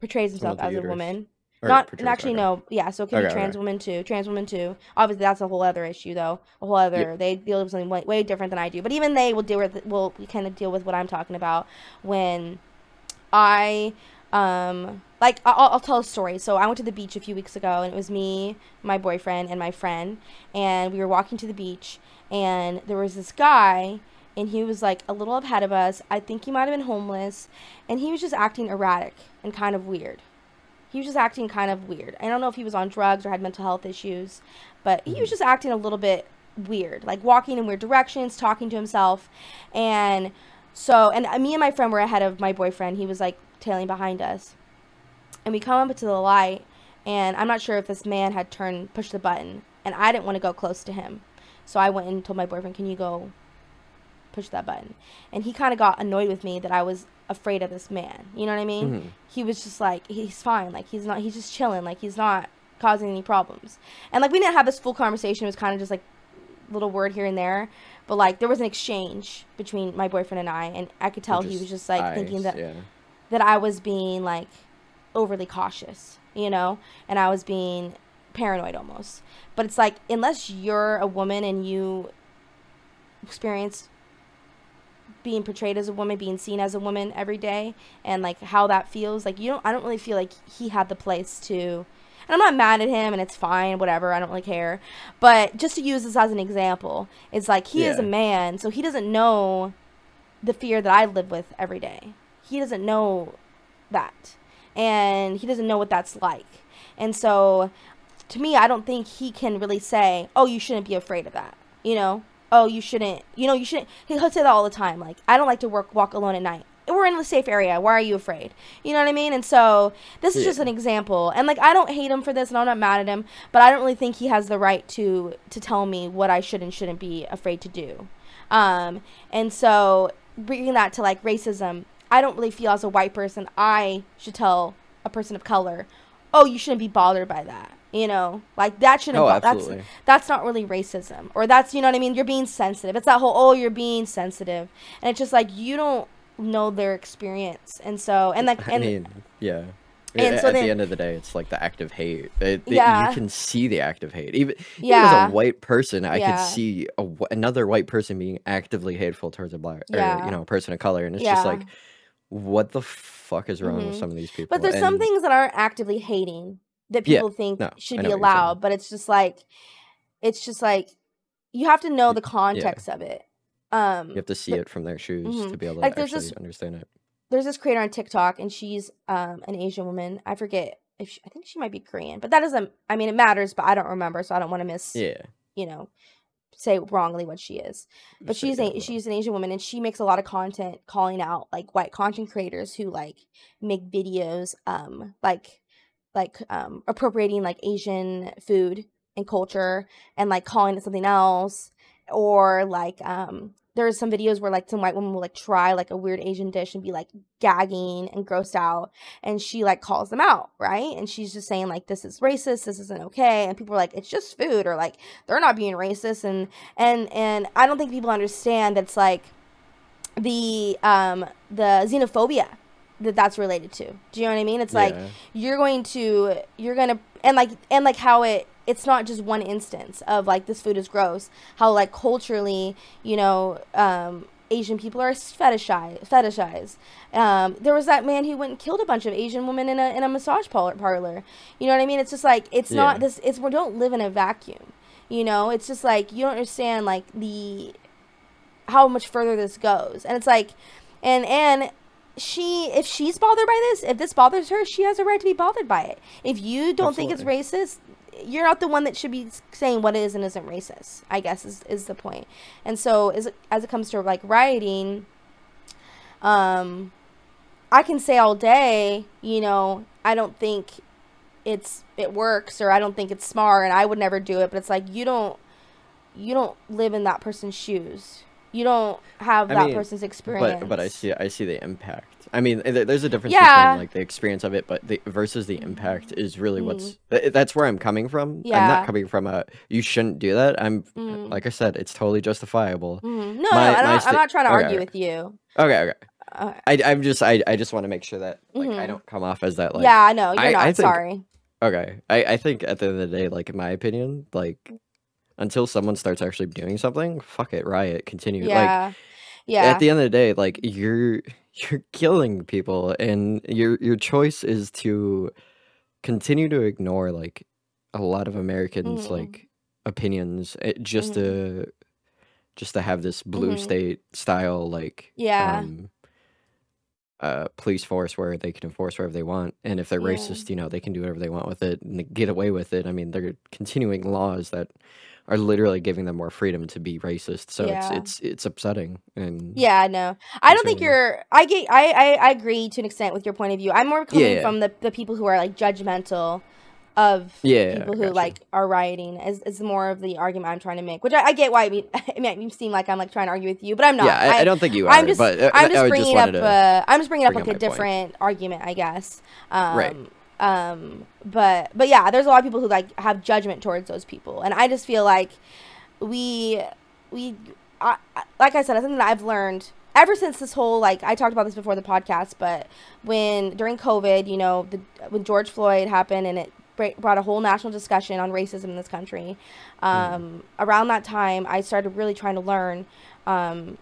[SPEAKER 1] portrays himself as a woman.
[SPEAKER 2] Or
[SPEAKER 1] not and actually no. Yeah so it can
[SPEAKER 2] Okay,
[SPEAKER 1] be trans
[SPEAKER 2] okay.
[SPEAKER 1] women too trans woman too. Obviously that's a whole other issue though. A whole other they deal with something way, way different than i do. But even they will deal with will kind of deal with what i'm talking about when i um like I'll, I'll tell a story so i went to the beach a few weeks ago and it was me my boyfriend and my friend and we were walking to the beach and there was this guy and he was like a little ahead of us i think he might have been homeless and he was just acting erratic and kind of weird he was just acting kind of weird. I don't know if he was on drugs or had mental health issues, but he was
[SPEAKER 2] Mhm.
[SPEAKER 1] just acting a little bit weird, like walking in weird directions, talking to himself. And so, and uh, me and my friend were ahead of my boyfriend. He was like tailing behind us. And we come up to the light, and I'm not sure if this man had turned, pushed the button, and I didn't want to go close to him. So I went and told my boyfriend, Can you go push that button? And he kind of got annoyed with me that I was afraid of this man. You know what I mean?
[SPEAKER 2] Mhm.
[SPEAKER 1] he was just like he's fine like he's not he's just chilling like he's not causing any problems and like we didn't have this full conversation it was kind of just like little word here and there but like there was an exchange between my boyfriend and i and i could tell he was just like thinking that
[SPEAKER 2] yeah.
[SPEAKER 1] that i was being like overly cautious you know and i was being paranoid almost but it's like unless you're a woman and you experience being portrayed as a woman, being seen as a woman every day, and like how that feels. Like you don't, I don't really feel like he had the place to. And I'm not mad at him, and it's fine, whatever. I don't really care. But just to use this as an example, it's like he is a man, so he doesn't know the fear that I live with every day. He doesn't know that, and he doesn't know what that's like. And so, to me, I don't think he can really say, "Oh, you shouldn't be afraid of that." You know, oh you shouldn't you know you shouldn't he- he'll say that all the time like i don't like to work walk alone at night we're in a safe area. Why are you afraid? You know what I mean? And so this is
[SPEAKER 2] Yeah.
[SPEAKER 1] just an example. And like I don't hate him for this, and I'm not mad at him, but I don't really think he has the right to to tell me what I should and shouldn't be afraid to do. Um, and so bringing that to like racism, I don't really feel as a white person I should tell a person of color, oh, you shouldn't be bothered by that. You know, like that shouldn't.
[SPEAKER 2] Oh,
[SPEAKER 1] bo- that's that's not really racism, or that's you know what I mean. You're being sensitive. It's that whole oh, you're being sensitive, and it's just like you don't know their experience, and so and like
[SPEAKER 2] I
[SPEAKER 1] and
[SPEAKER 2] mean, yeah.
[SPEAKER 1] and
[SPEAKER 2] A-
[SPEAKER 1] so
[SPEAKER 2] At
[SPEAKER 1] then-
[SPEAKER 2] the end of the day, it's like the act of hate. It, it-
[SPEAKER 1] Yeah.
[SPEAKER 2] you can see the act of hate. Even, even as a white person, I
[SPEAKER 1] Yeah.
[SPEAKER 2] could see a, another white person being actively hateful towards a black, or you know, a person of color, and it's just like, what the fuck is wrong with
[SPEAKER 1] Mhm.
[SPEAKER 2] some of these people?
[SPEAKER 1] But there's some things that aren't actively hating that
[SPEAKER 2] Yeah,
[SPEAKER 1] people think
[SPEAKER 2] no,
[SPEAKER 1] should be
[SPEAKER 2] know what you're saying.
[SPEAKER 1] allowed, but it's just like it's just like you have to know the
[SPEAKER 2] yeah.
[SPEAKER 1] context of it. Um
[SPEAKER 2] You have to see
[SPEAKER 1] but
[SPEAKER 2] it from their shoes
[SPEAKER 1] Mhm.
[SPEAKER 2] to be able to
[SPEAKER 1] Like, there's
[SPEAKER 2] actually
[SPEAKER 1] this-
[SPEAKER 2] understand it.
[SPEAKER 1] there's this creator on TikTok and she's um an Asian woman. I forget if she, I think she might be Korean, but that doesn't I mean it matters, but I don't remember, so I don't want to miss,
[SPEAKER 2] Yeah.
[SPEAKER 1] you know, say wrongly what she is. But she's a she's an Asian woman and she makes a lot of content calling out like white content creators who like make videos um like like um appropriating like Asian food and culture and like calling it something else or like um there's some videos where like some white woman will like try like a weird Asian dish and be like gagging and grossed out and she like calls them out, right? And she's just saying like this is racist, this isn't okay and people are like it's just food or like they're not being racist and and and I don't think people understand that's like the um the xenophobia that that's related to. Do you know what I mean? It's like
[SPEAKER 2] yeah.
[SPEAKER 1] you're going to you're going to and like and like how it it's not just one instance of like this food is gross. How like culturally, you know, um Asian people are fetishized. Fetishized. Um, there was that man who went and killed a bunch of Asian women in a in a massage parlor. parlor. You know what I mean? It's just like it's not this. It's we don't live in a vacuum. You know, it's just like you don't understand like the how much further this goes, and it's like, and and she if she's bothered by this, if this bothers her, she has a right to be bothered by it. If you don't think it's racist, you're not the one that should be saying what is and isn't racist. I guess is is the point. And so as as it comes to like rioting, um, I can say all day, you know, I don't think it's it works or I don't think it's smart and I would never do it, but it's like you don't you don't live in that person's shoes. You don't have
[SPEAKER 2] I
[SPEAKER 1] that
[SPEAKER 2] mean,
[SPEAKER 1] person's experience.
[SPEAKER 2] But but I see I see the impact. I mean, there- there's a difference
[SPEAKER 1] Yeah.
[SPEAKER 2] between like the experience of it, but the versus the impact is really
[SPEAKER 1] Mhm.
[SPEAKER 2] what's th- that's where I'm coming from. I'm not coming from a you shouldn't do that. I'm
[SPEAKER 1] Mm.
[SPEAKER 2] like I said, it's totally justifiable.
[SPEAKER 1] Mhm. No,
[SPEAKER 2] my-
[SPEAKER 1] no, I'm not,
[SPEAKER 2] sta-
[SPEAKER 1] I'm not trying to
[SPEAKER 2] okay,
[SPEAKER 1] argue
[SPEAKER 2] okay.
[SPEAKER 1] with you.
[SPEAKER 2] Okay, okay.
[SPEAKER 1] Uh,
[SPEAKER 2] I I'm just I I just want to make sure that like I
[SPEAKER 1] Mhm.
[SPEAKER 2] don't come off as that like
[SPEAKER 1] yeah, I know. You're
[SPEAKER 2] I-
[SPEAKER 1] not.
[SPEAKER 2] I think-
[SPEAKER 1] sorry.
[SPEAKER 2] okay. I I think at the end of the day, like in my opinion, like until someone starts actually doing something, fuck it, riot, continue. Like
[SPEAKER 1] Yeah. yeah.
[SPEAKER 2] at the end of the day like you're you're killing people and your your choice is to continue to ignore like a lot of americans
[SPEAKER 1] Mhm.
[SPEAKER 2] like opinions eh, just to just to have this blue
[SPEAKER 1] Mhm.
[SPEAKER 2] state style like
[SPEAKER 1] Yeah.
[SPEAKER 2] um uh police force where they can enforce whatever they want and if they're
[SPEAKER 1] Yeah.
[SPEAKER 2] racist you know they can do whatever they want with it and get away with it i mean they're continuing laws that are literally giving them more freedom to be racist so
[SPEAKER 1] Yeah.
[SPEAKER 2] it's it's it's upsetting and
[SPEAKER 1] Yeah, no. I don't think you're I get I, I I agree to an extent with your point of view. I'm more coming
[SPEAKER 2] yeah.
[SPEAKER 1] from the, the people who are like judgmental of
[SPEAKER 2] Yeah,
[SPEAKER 1] people who
[SPEAKER 2] gotcha.
[SPEAKER 1] like are rioting is, is more of the argument I'm trying to make. Which I, I get why I mean I mean seem like I'm like trying to argue with you, but I'm not.
[SPEAKER 2] yeah, I, I don't think you are.
[SPEAKER 1] I'm just
[SPEAKER 2] but uh,
[SPEAKER 1] I'm just bringing up uh, I'm just bringing up like a
[SPEAKER 2] my point.
[SPEAKER 1] different argument, I guess. Um,
[SPEAKER 2] Right.
[SPEAKER 1] Um, but but yeah, there's a lot of people who like have judgment towards those people, and I just feel like we we I, like I said, something that I've learned ever since this whole like I talked about this before the podcast, but when during COVID, you know, the when George Floyd happened and it brought a whole national discussion on racism in this country. Um, Around that time, I started really trying to learn. Um,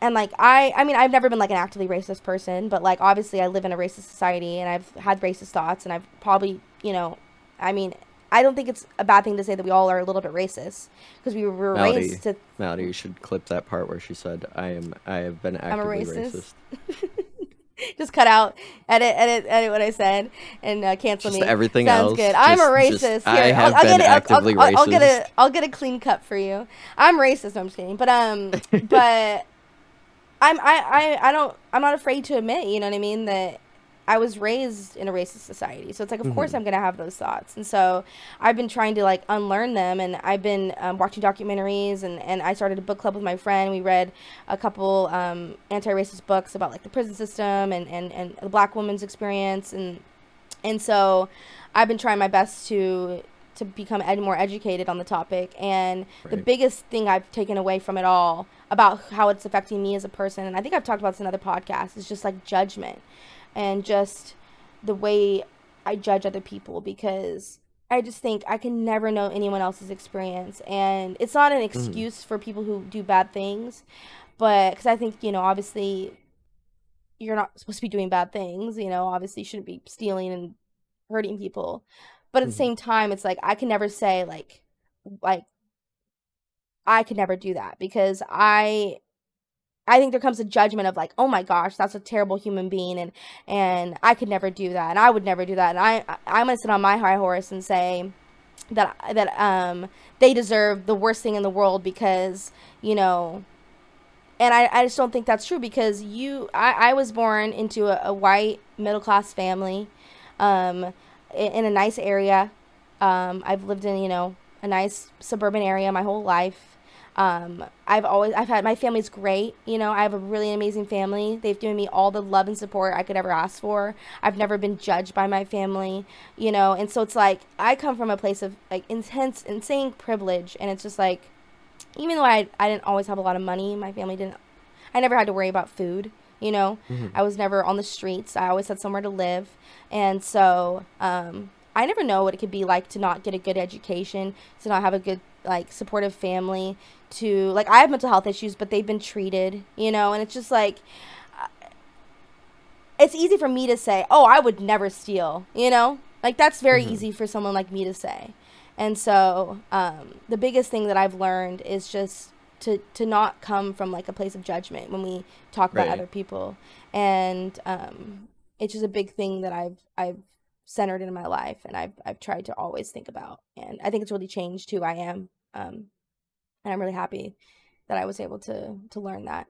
[SPEAKER 1] and like I, I mean, I've never been like an actively racist person, but like obviously I live in a racist society and I've had racist thoughts and I've probably, you know, I mean, I don't think it's a bad thing to say that we all are a little bit racist because we were
[SPEAKER 2] Malady,
[SPEAKER 1] raised to
[SPEAKER 2] Malady, you should clip that part where she said, "I am. I have been
[SPEAKER 1] a
[SPEAKER 2] actively
[SPEAKER 1] racist.
[SPEAKER 2] racist."
[SPEAKER 1] just cut out, edit, edit, edit what I said, and uh, cancel
[SPEAKER 2] Just
[SPEAKER 1] me.
[SPEAKER 2] everything
[SPEAKER 1] Sounds
[SPEAKER 2] else,
[SPEAKER 1] good. I'm a racist.
[SPEAKER 2] just, I
[SPEAKER 1] Here,
[SPEAKER 2] have
[SPEAKER 1] I'll, I'll
[SPEAKER 2] been
[SPEAKER 1] get it. I'll-
[SPEAKER 2] actively
[SPEAKER 1] I'll, I'll, I'll get a I'll get a clean cut for you. I'm racist. No, I'm just kidding. But um, but I'm I, I I don't I'm not afraid to admit, you know what I mean, that I was raised in a racist society. So it's like of course
[SPEAKER 2] hmm
[SPEAKER 1] I'm going to have those thoughts. And so I've been trying to like unlearn them and I've been um, watching documentaries and and I started a book club with my friend. We read a couple um, anti-racist books about like the prison system and and and the black woman's experience and and so I've been trying my best to to become ed- more educated on the topic. And the biggest thing I've taken away from it all about how it's affecting me as a person, and I think I've talked about this in other podcasts, is just like judgment and just the way I judge other people because I just think I can never know anyone else's experience. And it's not an
[SPEAKER 2] hmm
[SPEAKER 1] excuse for people who do bad things, but because I think, you know, obviously you're not supposed to be doing bad things, you know, obviously you shouldn't be stealing and hurting people. But at the
[SPEAKER 2] hmm
[SPEAKER 1] same time, it's like I can never say like like I could never do that because I I think there comes a judgment of like, oh my gosh, that's a terrible human being, and and I could never do that, and I would never do that, and I I'm gonna sit on my high horse and say that that um they deserve the worst thing in the world because you know, and I I just don't think that's true because you I I was born into a, a white middle class family, um, in a nice area, um, I've lived in you know a nice suburban area my whole life. Um, I've always I've had my family's great. You know, I have a really amazing family. They've given me all the love and support I could ever ask for. I've never been judged by my family, you know, and so it's like I come from a place of like intense, insane privilege, and it's just like even though I I didn't always have a lot of money, my family didn't. I never had to worry about food. You know,
[SPEAKER 2] hmm
[SPEAKER 1] I was never on the streets. I always had somewhere to live, and so um, I never know what it could be like to not get a good education, to not have a good like supportive family, to like I have mental health issues, but they've been treated. You know, and it's just like it's easy for me to say, "Oh, I would never steal," you know? Like that's very
[SPEAKER 2] hmm
[SPEAKER 1] easy for someone like me to say. And so, um, the biggest thing that I've learned is just to to not come from like a place of judgment when we talk about
[SPEAKER 2] Right.
[SPEAKER 1] other people. And um, it's just a big thing that I've I've centered in my life and I've I've tried to always think about. And I think it's really changed who I am. Um, and I'm really happy that I was able to to learn that.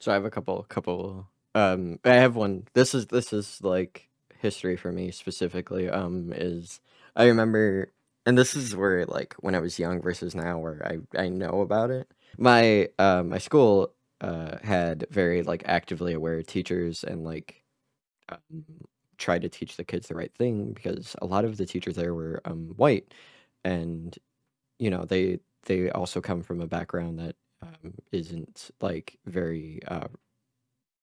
[SPEAKER 2] So I have a couple couple um I have one this is this is like history for me specifically um is I remember and this is where like when I was young versus now where I I know about it. My uh my school uh had very like actively aware teachers and like um, tried to teach the kids the right thing because a lot of the teachers there were um white and you know they they also come from a background that um, isn't like very uh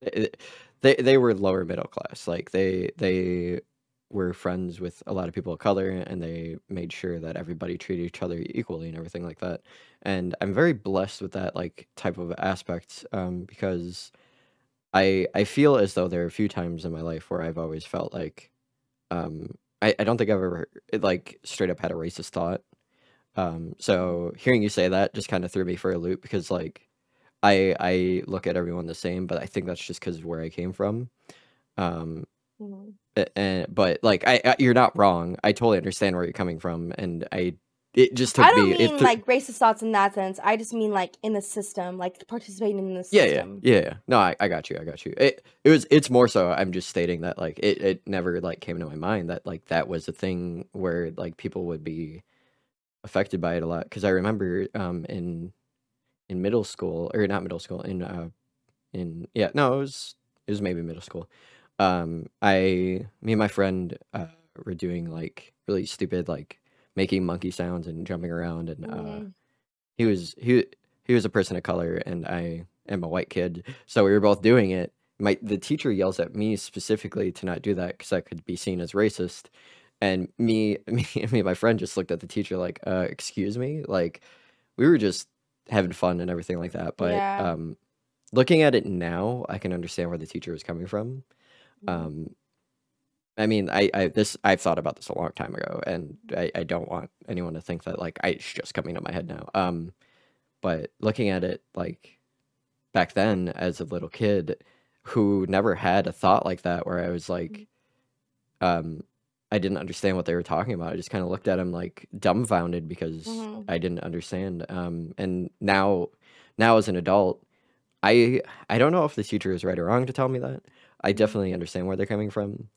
[SPEAKER 2] it- they they were lower middle class. Like they they were friends with a lot of people of color and they made sure that everybody treated each other equally and everything like that. And I'm very blessed with that like type of aspect um because I I feel as though there are a few times in my life where I've always felt like um I, I don't think I've ever like straight up had a racist thought. Um so hearing you say that just kind of threw me for a loop because like I I look at everyone the same, but I think that's just because of where I came from. Um,
[SPEAKER 1] Mhm.
[SPEAKER 2] a- and, but like I, I, you're not wrong. I totally understand where you're coming from, and I it just took I
[SPEAKER 1] don't
[SPEAKER 2] me.
[SPEAKER 1] Mean
[SPEAKER 2] took,
[SPEAKER 1] like racist thoughts in that sense. I just mean like in the system, like participating in the
[SPEAKER 2] yeah, yeah, yeah, yeah. No, I, I got you. I got you. It it was it's more so. I'm just stating that like it it never like came to my mind that like that was a thing where like people would be affected by it a lot. Because I remember um in in middle school or not middle school in uh in yeah no it was it was maybe middle school um i me and my friend uh were doing like really stupid like making monkey sounds and jumping around and uh
[SPEAKER 1] Mm.
[SPEAKER 2] he was he he was a person of color and i am a white kid so we were both doing it my the teacher yells at me specifically to not do that because that could be seen as racist and me me me and my friend just looked at the teacher like uh excuse me like we were just having fun and everything like that but
[SPEAKER 1] Yeah.
[SPEAKER 2] um looking at it now i can understand where the teacher was coming from. Um i mean i i this i've thought about this a long time ago and i i don't want anyone to think that like I, it's just coming to my head now um but looking at it like back then as a little kid who never had a thought like that where i was like um i didn't understand what they were talking about i just kind of looked at him like dumbfounded because
[SPEAKER 1] Mhm.
[SPEAKER 2] i didn't understand um and now now as an adult I I don't know if the teacher is right or wrong to tell me that. I
[SPEAKER 1] Mm-hmm.
[SPEAKER 2] definitely understand where they're coming from.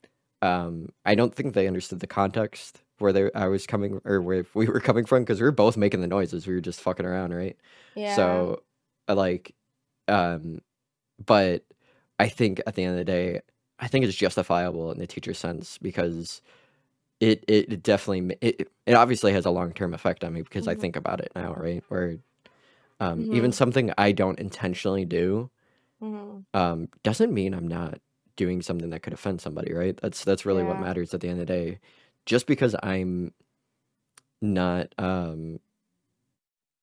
[SPEAKER 2] Um, I don't think they understood the context where they I was coming or where we were coming from because we were both making the noises. We were just fucking around, right?
[SPEAKER 1] Yeah.
[SPEAKER 2] So, like, um, but I think at the end of the day, I think it's justifiable in the teacher sense because it it, it definitely it it obviously has a long term effect on me because I
[SPEAKER 1] Mhm.
[SPEAKER 2] think about it now, right? Where um, even
[SPEAKER 1] Mhm.
[SPEAKER 2] something I don't intentionally do
[SPEAKER 1] Mhm.
[SPEAKER 2] um, doesn't mean I'm not doing something that could offend somebody, right? That's that's really what matters at the end of the day. Just because I'm not um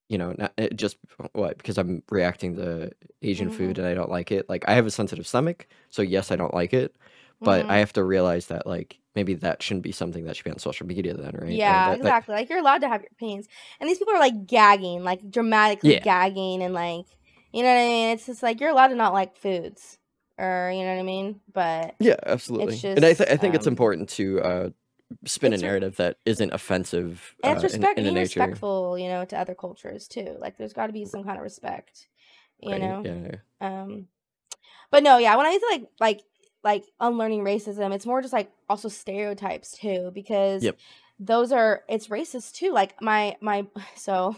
[SPEAKER 2] you know, not it just what because I'm reacting to Asian
[SPEAKER 1] Mhm.
[SPEAKER 2] food and I don't like it. Like I have a sensitive stomach, so yes, I don't like it, but
[SPEAKER 1] Mhm.
[SPEAKER 2] I have to realize that like maybe that shouldn't be something that should be on social media then, right?
[SPEAKER 1] Yeah,
[SPEAKER 2] that, that
[SPEAKER 1] exactly. Like you're allowed to have your opinions, and these people are like gagging, like dramatically
[SPEAKER 2] yeah,
[SPEAKER 1] gagging, and like you know what I mean. It's just like you're allowed to not like foods, or you know what I mean. But
[SPEAKER 2] yeah,
[SPEAKER 1] it's
[SPEAKER 2] absolutely. And I th- I think it's
[SPEAKER 1] um,
[SPEAKER 2] important to uh spin a narrative that isn't offensive
[SPEAKER 1] and it's
[SPEAKER 2] uh in
[SPEAKER 1] respect
[SPEAKER 2] in the
[SPEAKER 1] being respectful, you know, to other cultures too. Like there's got to be some kind of respect, you
[SPEAKER 2] right?
[SPEAKER 1] know.
[SPEAKER 2] Yeah.
[SPEAKER 1] Um, but no, yeah. When I say like like like unlearning racism, it's more just like also stereotypes too, because
[SPEAKER 2] Yep.
[SPEAKER 1] those are it's racist too. Like my my so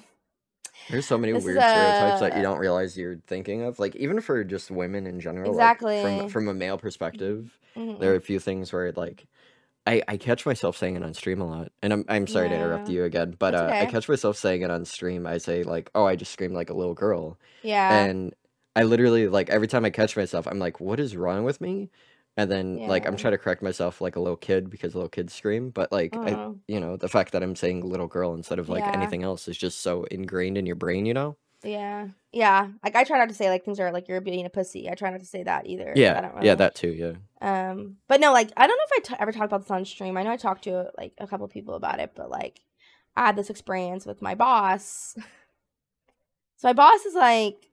[SPEAKER 2] There's so many
[SPEAKER 1] this is
[SPEAKER 2] weird stereotypes that you don't realize you're thinking of. Like even for just women in general, like from from a male perspective, there
[SPEAKER 1] hmm
[SPEAKER 2] are a few things where like I I catch myself saying it on stream a lot. And I'm I'm sorry to interrupt you again, but uh I catch myself saying it on stream. I say like, "Oh, I just screamed like a little girl."
[SPEAKER 1] Yeah,
[SPEAKER 2] And I literally like every time I catch myself, I'm like, "What is wrong with me?" And then like I'm trying to correct myself like a little kid because little kids scream, but like I
[SPEAKER 1] Uh,
[SPEAKER 2] you know, the fact that I'm saying little girl instead of like
[SPEAKER 1] yeah,
[SPEAKER 2] anything else is just so ingrained in your brain, you know?
[SPEAKER 1] yeah, yeah. Like I try not to say like things are like you're being a pussy. I try not to say that either.
[SPEAKER 2] Yeah,
[SPEAKER 1] don't
[SPEAKER 2] yeah, that too, yeah.
[SPEAKER 1] Um, but no, like I don't know if I t- ever talked about this on stream. I know I talked to like a couple people about it, but like I had this experience with my boss. So my boss is like,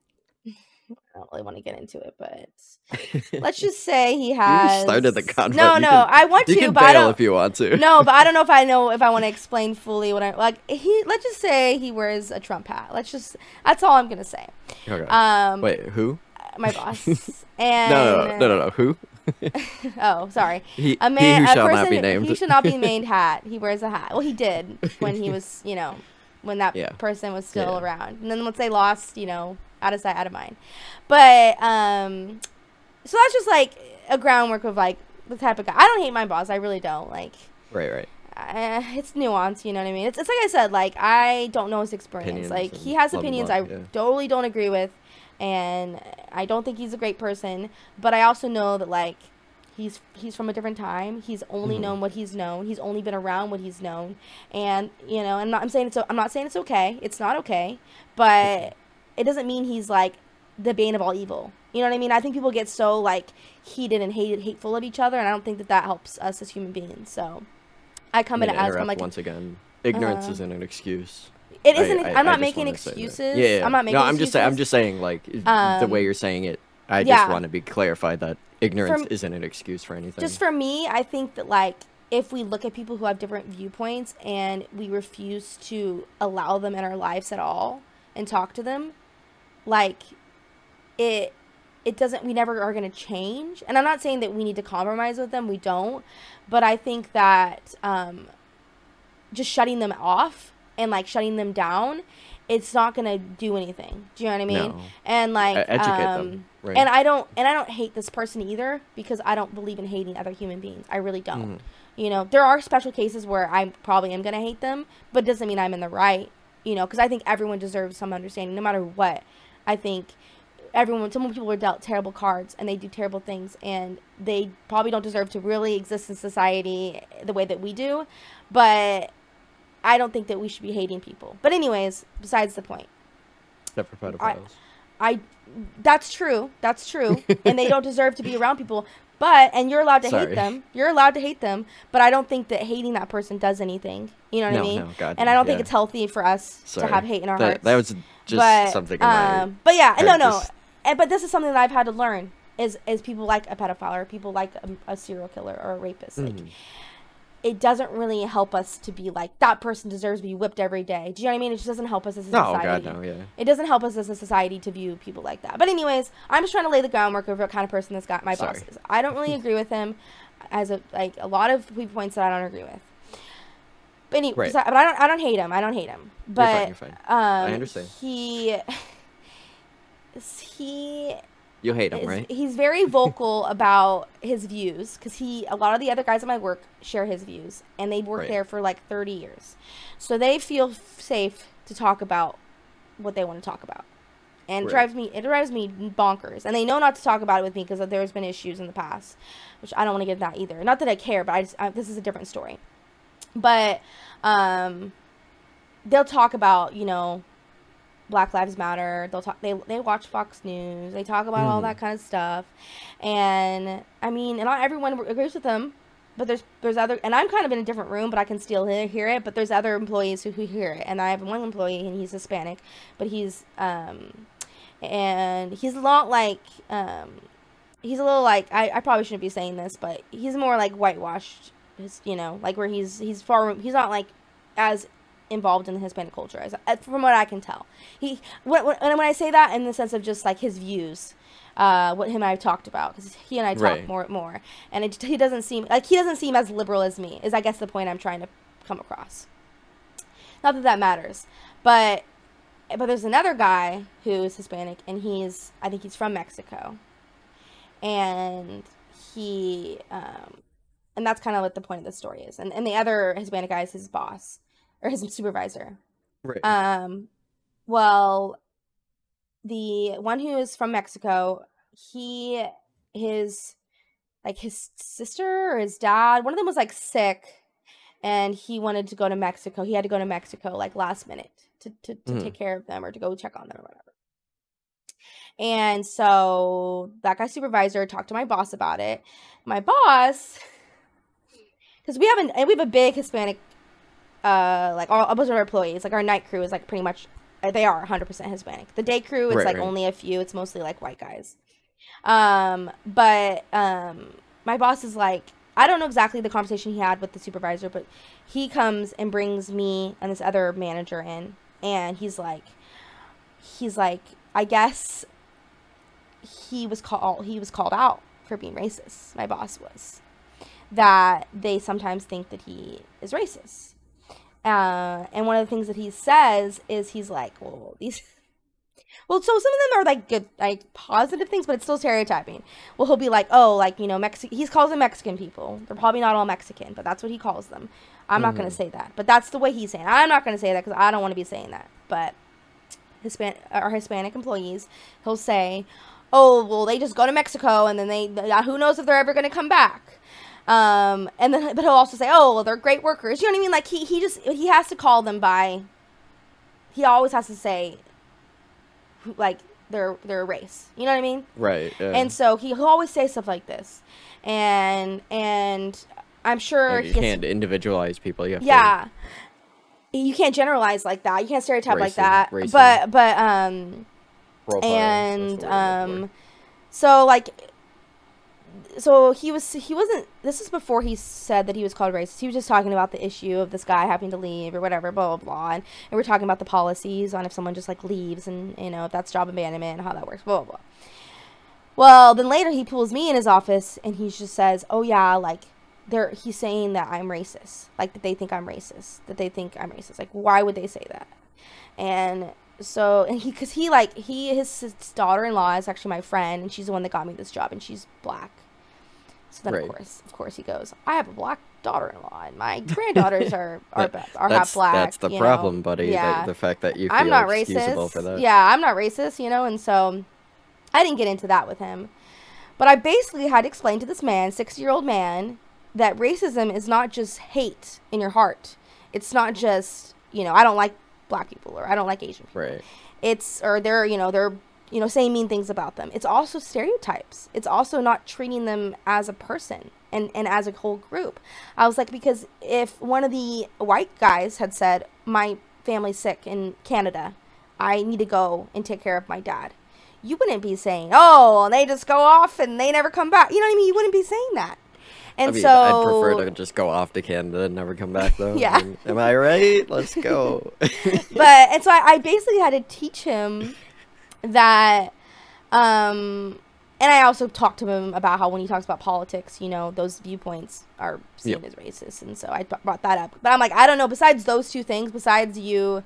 [SPEAKER 1] I don't really want to get into it, but let's just say he
[SPEAKER 2] You started the
[SPEAKER 1] has.
[SPEAKER 2] convo.
[SPEAKER 1] No,
[SPEAKER 2] You
[SPEAKER 1] no,
[SPEAKER 2] can
[SPEAKER 1] I want
[SPEAKER 2] you
[SPEAKER 1] to,
[SPEAKER 2] can
[SPEAKER 1] but I don't.
[SPEAKER 2] if you want to.
[SPEAKER 1] No, but I don't know if I know if I want to explain fully what I like. He let's just say he wears a Trump hat. Let's just that's all I'm gonna say.
[SPEAKER 2] Okay.
[SPEAKER 1] Um,
[SPEAKER 2] Wait, who?
[SPEAKER 1] my boss
[SPEAKER 2] and no, no, no, no, no. Who?
[SPEAKER 1] oh, sorry.
[SPEAKER 2] He
[SPEAKER 1] A
[SPEAKER 2] he
[SPEAKER 1] man,
[SPEAKER 2] who
[SPEAKER 1] a
[SPEAKER 2] shall not be
[SPEAKER 1] person,
[SPEAKER 2] named.
[SPEAKER 1] he should not be named hat. He wears a hat. Well, he did when he was, you know, when that
[SPEAKER 2] Yeah,
[SPEAKER 1] person was still
[SPEAKER 2] yeah.
[SPEAKER 1] around. And then once they lost, you know, out of sight, out of mind. But um, so that's just like a groundwork of like the type of guy. I don't hate my boss. I really don't. Like,
[SPEAKER 2] Right, right.
[SPEAKER 1] uh, it's nuance. You know what I mean? It's, it's like I said. Like I don't know his experience.
[SPEAKER 2] Opinions
[SPEAKER 1] Like he has opinions. I
[SPEAKER 2] Yeah.
[SPEAKER 1] totally don't agree with, and I don't think he's a great person. But I also know that like he's he's from a different time. He's only
[SPEAKER 2] hmm
[SPEAKER 1] known what he's known. He's only been around what he's known, and you know. And not, I'm saying it's I'm not saying it's okay. It's not okay, but it doesn't mean he's like the bane of all evil. You know what I mean? I think people get so like heated and hated, hateful of each other, and I don't think that that helps us as human beings. So I come it as
[SPEAKER 2] interrupt
[SPEAKER 1] like
[SPEAKER 2] once again. Ignorance
[SPEAKER 1] uh,
[SPEAKER 2] isn't an excuse.
[SPEAKER 1] it isn't.
[SPEAKER 2] I,
[SPEAKER 1] I'm not making
[SPEAKER 2] want to say that. Yeah,
[SPEAKER 1] excuses.
[SPEAKER 2] yeah.
[SPEAKER 1] I'm not
[SPEAKER 2] No, I'm just saying. I'm just saying, like the way
[SPEAKER 1] Um,
[SPEAKER 2] you're saying it. I just want to be clarified that ignorance
[SPEAKER 1] m-
[SPEAKER 2] isn't an excuse for anything.
[SPEAKER 1] just for me, I think that like if we look at people who have different viewpoints and we refuse to allow them in our lives at all and talk to them, like it it doesn't we never are going to change. And i'm not saying that we need to compromise with them we don't. But i think that um just shutting them off and like shutting them down it's not going to do anything. Do you know what i mean?
[SPEAKER 2] No.
[SPEAKER 1] and like
[SPEAKER 2] educate them,
[SPEAKER 1] um
[SPEAKER 2] right?
[SPEAKER 1] and i don't and i don't hate this person either because i don't believe in hating other human beings. I really don't.
[SPEAKER 2] Mhm.
[SPEAKER 1] you know there are special cases where i probably am going to hate them but it doesn't mean i'm in the right you know because i think everyone deserves some understanding no matter what i think everyone some people are dealt terrible cards and they do terrible things and they probably don't deserve to really exist in society the way that we do but i don't think that we should be hating people but anyways besides the point
[SPEAKER 2] Except for
[SPEAKER 1] I. I that's true. That's true. and they don't deserve to be around people. But and you're allowed to hate them. You're allowed to hate them, but I don't think that hating that person does anything. You know what I mean?
[SPEAKER 2] no, God,
[SPEAKER 1] And I don't think it's healthy for us to have hate in our
[SPEAKER 2] That
[SPEAKER 1] hearts.
[SPEAKER 2] that was just
[SPEAKER 1] but
[SPEAKER 2] something in my
[SPEAKER 1] um but yeah, no no.
[SPEAKER 2] Just
[SPEAKER 1] And, but this is something that I've had to learn is is people like a pedophile or people like a, a serial killer or a rapist. Like
[SPEAKER 2] mhm.
[SPEAKER 1] It doesn't really help us to be like that person deserves to be whipped every day. Do you know what I mean? It just doesn't help us as a
[SPEAKER 2] No,
[SPEAKER 1] society.
[SPEAKER 2] God, no, yeah.
[SPEAKER 1] It doesn't help us as a society to view people like that. But anyways, I'm just trying to lay the groundwork of what kind of person this guy, my boss
[SPEAKER 2] Sorry.
[SPEAKER 1] is. I don't really agree with him, as a like a lot of points that I don't agree with. But anyway,
[SPEAKER 2] Right.
[SPEAKER 1] so- but I don't I don't hate him. I don't hate him. But
[SPEAKER 2] fine, you're fine.
[SPEAKER 1] Um,
[SPEAKER 2] I understand.
[SPEAKER 1] He he
[SPEAKER 2] You hate him,
[SPEAKER 1] is-
[SPEAKER 2] right?
[SPEAKER 1] he's very vocal about his views because he a lot of the other guys at my work share his views and they've worked
[SPEAKER 2] Right.
[SPEAKER 1] there for like 30 years so they feel f- safe to talk about what they want to talk about and it
[SPEAKER 2] Right.
[SPEAKER 1] drives me it drives me bonkers and they know not to talk about it with me because there's been issues in the past which i don't want to get that either not that i care but i just I, this is a different story but um they'll talk about you know Black Lives Matter. They'll talk. They they watch Fox News. They talk about all
[SPEAKER 2] Mhm.
[SPEAKER 1] that kind of stuff, and I mean, and not everyone agrees with them, but there's there's other, and I'm kind of in a different room, but I can still hear, hear it. But there's other employees who, who hear it, and I have one employee, and he's Hispanic, but he's um, and he's a lot like um, he's a little like I, I probably shouldn't be saying this, but he's more like whitewashed. You know, like where he's he's far he's not like as involved in the Hispanic culture, as uh, from what I can tell. He when, when, and when I say that in the sense of just like his views, uh, what him and I have talked about, because he and I talk
[SPEAKER 2] Right.
[SPEAKER 1] more more, and it, he doesn't seem like he doesn't seem as liberal as me. Is I guess the point I'm trying to come across. Not that that matters, but but there's another guy who is Hispanic, and he's I think he's from Mexico, and he um, and that's kind of what the point of the story is. And and the other Hispanic guy is his boss or his supervisor.
[SPEAKER 2] Right.
[SPEAKER 1] Um, well, the one who is from Mexico, he his like his sister or his dad, one of them was like sick, and he wanted to go to Mexico. He had to go to Mexico like last minute to to, to
[SPEAKER 2] Mhm.
[SPEAKER 1] take care of them or to go check on them or whatever. And so that guy supervisor talked to my boss about it. My boss, because we have an we have a big Hispanic uh like all of our employees like our night crew is like pretty much uh, they are 100% hispanic. The day crew is
[SPEAKER 2] Right,
[SPEAKER 1] like
[SPEAKER 2] right.
[SPEAKER 1] only a few. It's mostly like white guys. Um but um my boss is like i don't know exactly the conversation he had with the supervisor but he comes and brings me and this other manager in and he's like he's like i guess he was called he was called out for being racist my boss was that they sometimes think that he is racist uh, and one of the things that he says is he's like, well, these. Well, so some of them are like good, like positive things, but it's still stereotyping. Well, he'll be like, oh, like you know, Mexican. He calls them Mexican people. They're probably not all Mexican, but that's what he calls them. I'm not gonna
[SPEAKER 2] Mhm.
[SPEAKER 1] say that, but that's the way he's saying. it. I'm not gonna say that because I don't want to be saying that. But Hispanic, our Hispanic employees, he'll say, oh, well, they just go to Mexico and then they, who knows if they're ever gonna come back. Um, and then, but he'll also say, "Oh, well, they're great workers." You know what I mean? Like he, he just he has to call them by. He always has to say, like their their race. You know what I mean?
[SPEAKER 2] right. Yeah.
[SPEAKER 1] And so he, he'll always say stuff like this, and and I'm sure
[SPEAKER 2] And you can't individualize people. You have to
[SPEAKER 1] yeah. You can't generalize like that. You can't stereotype like that. But but um
[SPEAKER 2] role
[SPEAKER 1] and
[SPEAKER 2] the word I'm looking
[SPEAKER 1] um so like so he was he wasn't this is before he said that he was called racist. He was just talking about the issue of this guy having to leave or whatever blah blah blah. And, and we're talking about the policies on if someone just like leaves and you know if that's job abandonment and how that works blah blah blah. Well then later he pulls me in his office and he just says oh yeah like they're he's saying that i'm racist like that they think i'm racist that they think i'm racist. Like why would they say that? And so and he because he like he his, his daughter-in-law is actually my friend and she's the one that got me this job and she's black so then
[SPEAKER 2] Right.
[SPEAKER 1] of course of course he goes i have a black daughter-in-law and my granddaughters are are,
[SPEAKER 2] That-
[SPEAKER 1] are black
[SPEAKER 2] That's the
[SPEAKER 1] you know?
[SPEAKER 2] problem, buddy.
[SPEAKER 1] yeah
[SPEAKER 2] that- the fact that you feel
[SPEAKER 1] i'm not racist
[SPEAKER 2] for that.
[SPEAKER 1] yeah i'm not racist you know and so i didn't get into that with him but i basically had to explain to this man 60 year old man that racism is not just hate in your heart it's not just you know i don't like black people or i don't like asian people
[SPEAKER 2] Right.
[SPEAKER 1] it's or they're you know they're you know saying mean things about them it's also stereotypes it's also not treating them as a person and and as a whole group i was like because if one of the white guys had said my family's sick in canada i need to go and take care of my dad you wouldn't be saying oh they just go off and they never come back you know what i mean you wouldn't be saying that And
[SPEAKER 2] I mean,
[SPEAKER 1] so
[SPEAKER 2] I'd prefer to just go off to Canada and never come back, though.
[SPEAKER 1] Yeah.
[SPEAKER 2] I mean, am I right? Let's go.
[SPEAKER 1] but and so I, I basically had to teach him that um and I also talked to him about how when he talks about politics, you know, those viewpoints are seen
[SPEAKER 2] Yep.
[SPEAKER 1] as racist, and so I brought that up. But I'm like, I don't know. Besides those two things, besides you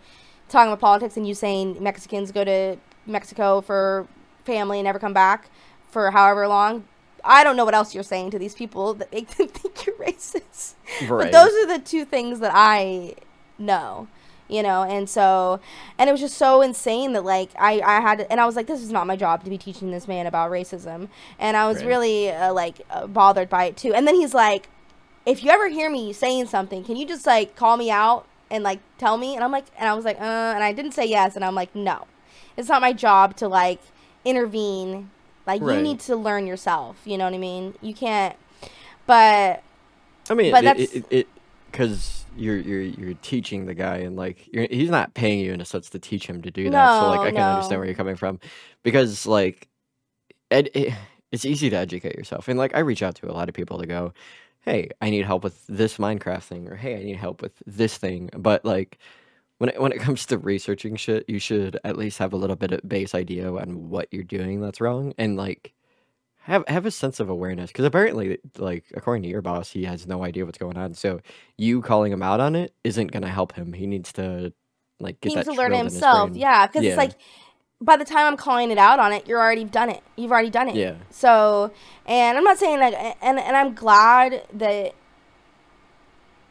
[SPEAKER 1] talking about politics and you saying Mexicans go to Mexico for family and never come back for however long, I don't know what else you're saying to these people that make them think you're racist.
[SPEAKER 2] right.
[SPEAKER 1] But those are the two things that I know, you know, and so, and it was just so insane that like I I had, and I was like, this is not my job to be teaching this man about racism, and I was
[SPEAKER 2] Right.
[SPEAKER 1] really uh, like uh, bothered by it too. And then he's like, if you ever hear me saying something, can you just like call me out and like tell me? And I'm like, and I was like, uh, and I didn't say yes, and I'm like, no, it's not my job to like intervene. Like you need to learn yourself. You know what I mean? You can't. But
[SPEAKER 2] I mean,
[SPEAKER 1] But
[SPEAKER 2] it,
[SPEAKER 1] that's-
[SPEAKER 2] it, it, because you're you're you're teaching the guy, and like you're, he's not paying you in a sense to teach him to do that. No, So like, I can understand where you're coming from, because like, ed, it, it's easy to educate yourself, and like I reach out to a lot of people to go, hey, I need help with this Minecraft thing, or hey, I need help with this thing, but like. When it, when it comes to researching shit, you should at least have a little bit of base idea on what you're doing that's wrong, and like have have a sense of awareness because apparently like according to your boss he has no idea what's going on so you calling him out on it isn't going to help him he needs to like get
[SPEAKER 1] he
[SPEAKER 2] that
[SPEAKER 1] needs to learn it
[SPEAKER 2] drilled in his
[SPEAKER 1] himself. Yeah, because
[SPEAKER 2] Yeah.
[SPEAKER 1] it's like by the time I'm calling it out on it, you're already done it. You've already done it.
[SPEAKER 2] yeah
[SPEAKER 1] So, and I'm not saying like, and and I'm glad that,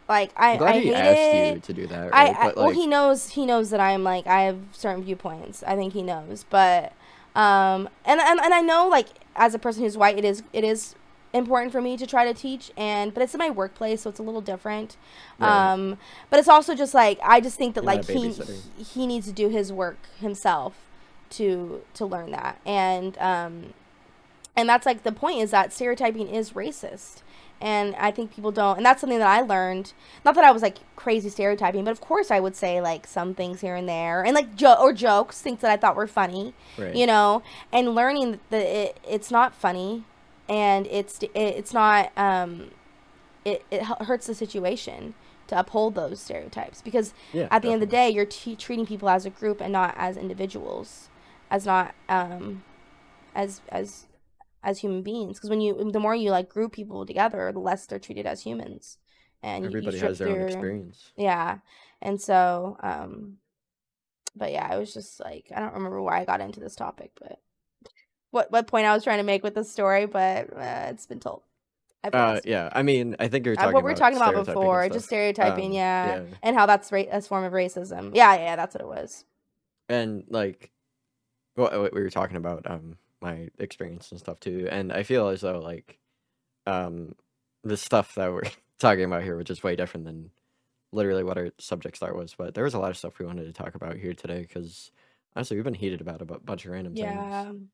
[SPEAKER 1] like, I
[SPEAKER 2] i'm glad
[SPEAKER 1] I
[SPEAKER 2] he asked
[SPEAKER 1] it.
[SPEAKER 2] you to do that
[SPEAKER 1] I,
[SPEAKER 2] right
[SPEAKER 1] I
[SPEAKER 2] but
[SPEAKER 1] well, he knows he knows that I'm like I have certain viewpoints. I think he knows, but um, and and and I know like as a person who's white, it is it is important for me to try to teach and but it's in my workplace so it's a little different.
[SPEAKER 2] Right.
[SPEAKER 1] um but it's also just like i just think that
[SPEAKER 2] You're
[SPEAKER 1] like he, he he needs to do his work himself to to learn that. And um and that's like the point is that stereotyping is racist and i think people don't and that's something that i learned. Not that i was like crazy stereotyping but of course i would say like some things here and there and like jo- or jokes things that i thought were funny
[SPEAKER 2] right.
[SPEAKER 1] you know and learning that it, it's not funny and it's it, it's not um it, it hurts the situation to uphold those stereotypes because
[SPEAKER 2] yeah
[SPEAKER 1] at the end of the day you're t- treating people as a group and not as individuals as not um as as as human beings because when you the more you like group people together the less they're treated as humans. And you- you
[SPEAKER 2] everybody has their own experience.
[SPEAKER 1] Yeah. And so um but yeah i was just like i don't remember why i got into this topic but what what point i was trying to make with this story but uh, it's been told. I
[SPEAKER 2] uh yeah. I mean i think you're
[SPEAKER 1] Uh,
[SPEAKER 2] talking
[SPEAKER 1] what we were
[SPEAKER 2] about
[SPEAKER 1] talking about before just stereotyping
[SPEAKER 2] Um,
[SPEAKER 1] yeah.
[SPEAKER 2] yeah.
[SPEAKER 1] and how that's ra- a form of racism. Yeah yeah that's what it was.
[SPEAKER 2] And like what what we were talking about um my experience and stuff too. And i feel as though like um the stuff that we're talking about here which is way different than literally what our subject start was but there was a lot of stuff we wanted to talk about here today because honestly we've been heated about a bunch of random
[SPEAKER 1] yeah.
[SPEAKER 2] things.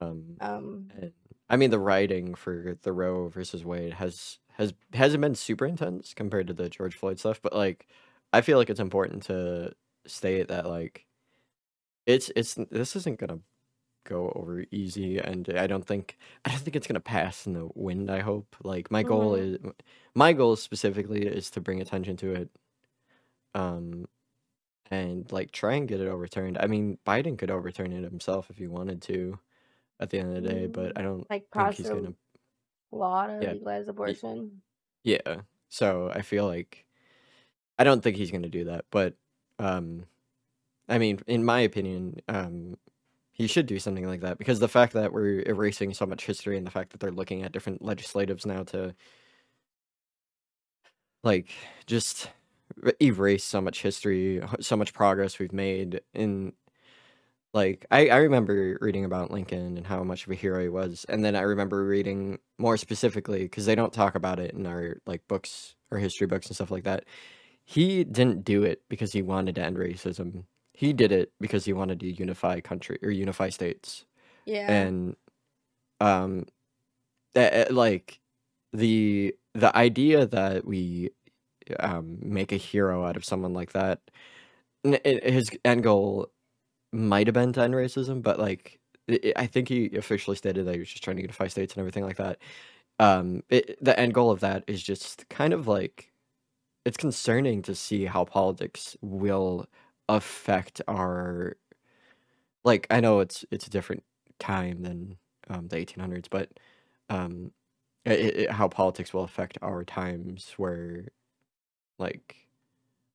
[SPEAKER 2] Um
[SPEAKER 1] um
[SPEAKER 2] and i mean the writing for the roe versus wade has has hasn't been super intense compared to the george floyd stuff but like i feel like it's important to state that like it's it's this isn't gonna go over easy and i don't think i don't think it's gonna pass in the wind i hope. Like my goal is my goal specifically is to bring attention to it um and like try and get it overturned. I mean biden could overturn it himself if he wanted to at the end of the day but i don't
[SPEAKER 1] like
[SPEAKER 2] think he's gonna
[SPEAKER 1] law to
[SPEAKER 2] Yeah.
[SPEAKER 1] legalize abortion?
[SPEAKER 2] Yeah. So I feel like I don't think he's going to do that, but um I mean, in my opinion, um he should do something like that because the fact that we're erasing so much history and the fact that they're looking at different legislatives now to like just erase so much history, so much progress we've made in like I, I remember reading about Lincoln and how much of a hero he was, and then I remember reading more specifically because they don't talk about it in our like books or history books and stuff like that. He didn't do it because he wanted to end racism. He did it because he wanted to unify country or unify states.
[SPEAKER 1] Yeah.
[SPEAKER 2] And um that like the the idea that we um make a hero out of someone like that his end goal might have been to end racism but like i i think he officially stated that he was just trying to unify states and everything like that. Um, it, the end goal of that is just kind of like it's concerning to see how politics will affect our like I know it's it's a different time than um, the 1800s, but um, it, it, how politics will affect our times where like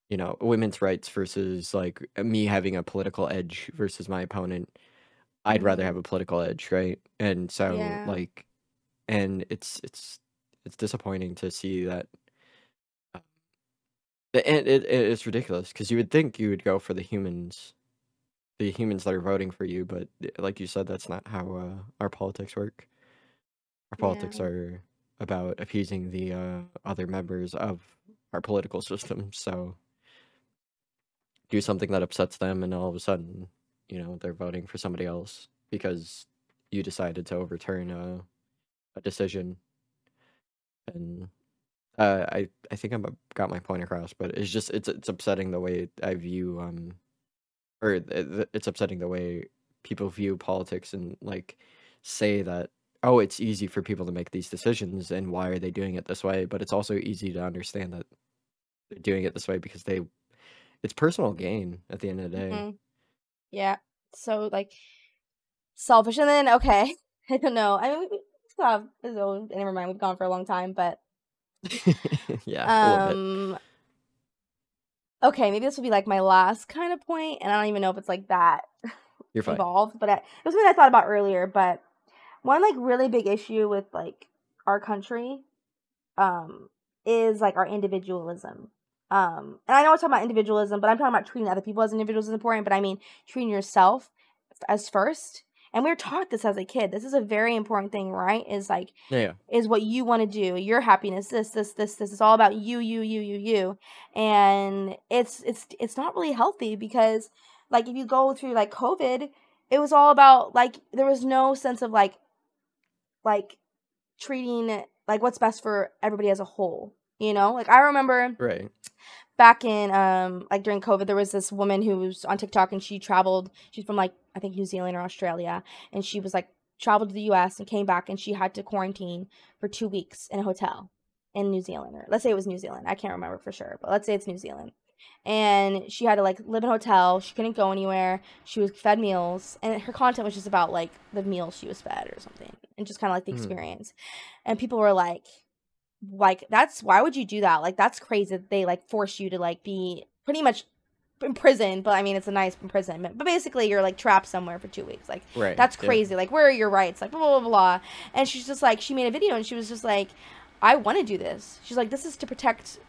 [SPEAKER 2] you know women's rights versus like me having a political edge versus my opponent i'd rather
[SPEAKER 1] Mhm.
[SPEAKER 2] have a political edge right and so
[SPEAKER 1] Yeah.
[SPEAKER 2] like and it's it's it's disappointing to see that and it, it it's ridiculous because you would think you would go for the humans the humans that are voting for you but uh, like you said that's not how uh, our politics work our politics
[SPEAKER 1] Yeah.
[SPEAKER 2] are about appeasing the uh, other members of our political system. So do something that upsets them, and all of a sudden, you know, they're voting for somebody else because you decided to overturn a, a decision. And uh, I I think I got my point across, but it's just it's it's upsetting the way I view um or it's upsetting the way people view politics and like say that oh it's easy for people to make these decisions and why are they doing it this way but it's also easy to understand that they're doing it this way because they it's personal gain at the end of the day
[SPEAKER 1] Mhm. Yeah. So like selfish, and then okay, I don't know. I mean, we, have. Never mind. We've gone for a long time, but
[SPEAKER 2] yeah a little bit
[SPEAKER 1] um, okay, maybe this will be like my last kind of point, and I don't even know if it's like that
[SPEAKER 2] you're fine
[SPEAKER 1] involved, but I, it was something I thought about earlier. But one like really big issue with like our country, um, is like our individualism. Um, and I know we're talking about individualism, but I'm talking about treating other people as individuals is important. But I mean treating yourself as first. And we are taught this as a kid. This is a very important thing, right? Is like
[SPEAKER 2] yeah. yeah
[SPEAKER 1] is what you want to do. Your happiness this this this this. Is all about you you you you you. And it's it's it's not really healthy because like if you go through like covid it was all about like there was no sense of like like treating like what's best for everybody as a whole you know? Like i remember
[SPEAKER 2] right
[SPEAKER 1] back in um like during covid there was this woman who was on tiktok and she traveled she's from like i think new zealand or australia and she was like traveled to the us and came back and she had to quarantine for two weeks in a hotel in new zealand or let's say it was new zealand i can't remember for sure but let's say it's new zealand and she had to like live in a hotel she couldn't go anywhere she was fed meals and her content was just about like the meals she was fed or something and just kind of like the
[SPEAKER 2] Mhm.
[SPEAKER 1] experience and people were like like that's why would you do that like that's crazy that they like force you to like be pretty much in prison but i mean it's a nice imprisonment but basically you're like trapped somewhere for two weeks like
[SPEAKER 2] right
[SPEAKER 1] that's
[SPEAKER 2] yeah.
[SPEAKER 1] crazy like where are your rights like blah blah blah, blah. and she's just like she made a video and she was just like i want to do this she's like this is to protect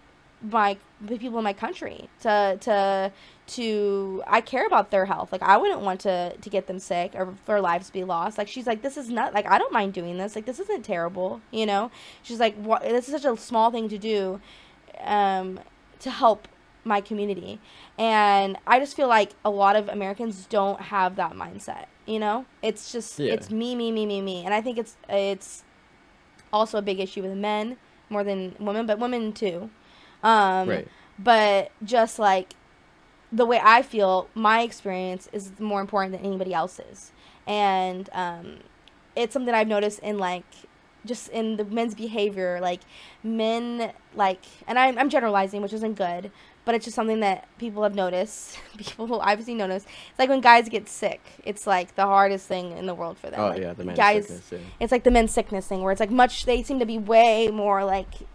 [SPEAKER 1] my the people in my country to to to i care about their health. Like i wouldn't want to to get them sick or for their lives to be lost. Like she's like this is not like i don't mind doing this. Like this isn't terrible you know? She's like what this is such a small thing to do um to help my community. And i just feel like a lot of americans don't have that mindset you know? It's just
[SPEAKER 2] Yeah.
[SPEAKER 1] it's me me me me me. And i think it's it's also a big issue with men more than women but women too um
[SPEAKER 2] right
[SPEAKER 1] but just like the way I feel, my experience is more important than anybody else's, and um, it's something I've noticed in like just in the men's behavior, like men like, and I'm I'm generalizing, which isn't good, but it's just something that people have noticed. People who obviously notice. It's like when guys get sick, it's like the hardest thing in the world for them.
[SPEAKER 2] oh
[SPEAKER 1] Like,
[SPEAKER 2] yeah the man
[SPEAKER 1] guys
[SPEAKER 2] sickness, yeah.
[SPEAKER 1] it's like the men's sickness thing where it's like much they seem to be way more like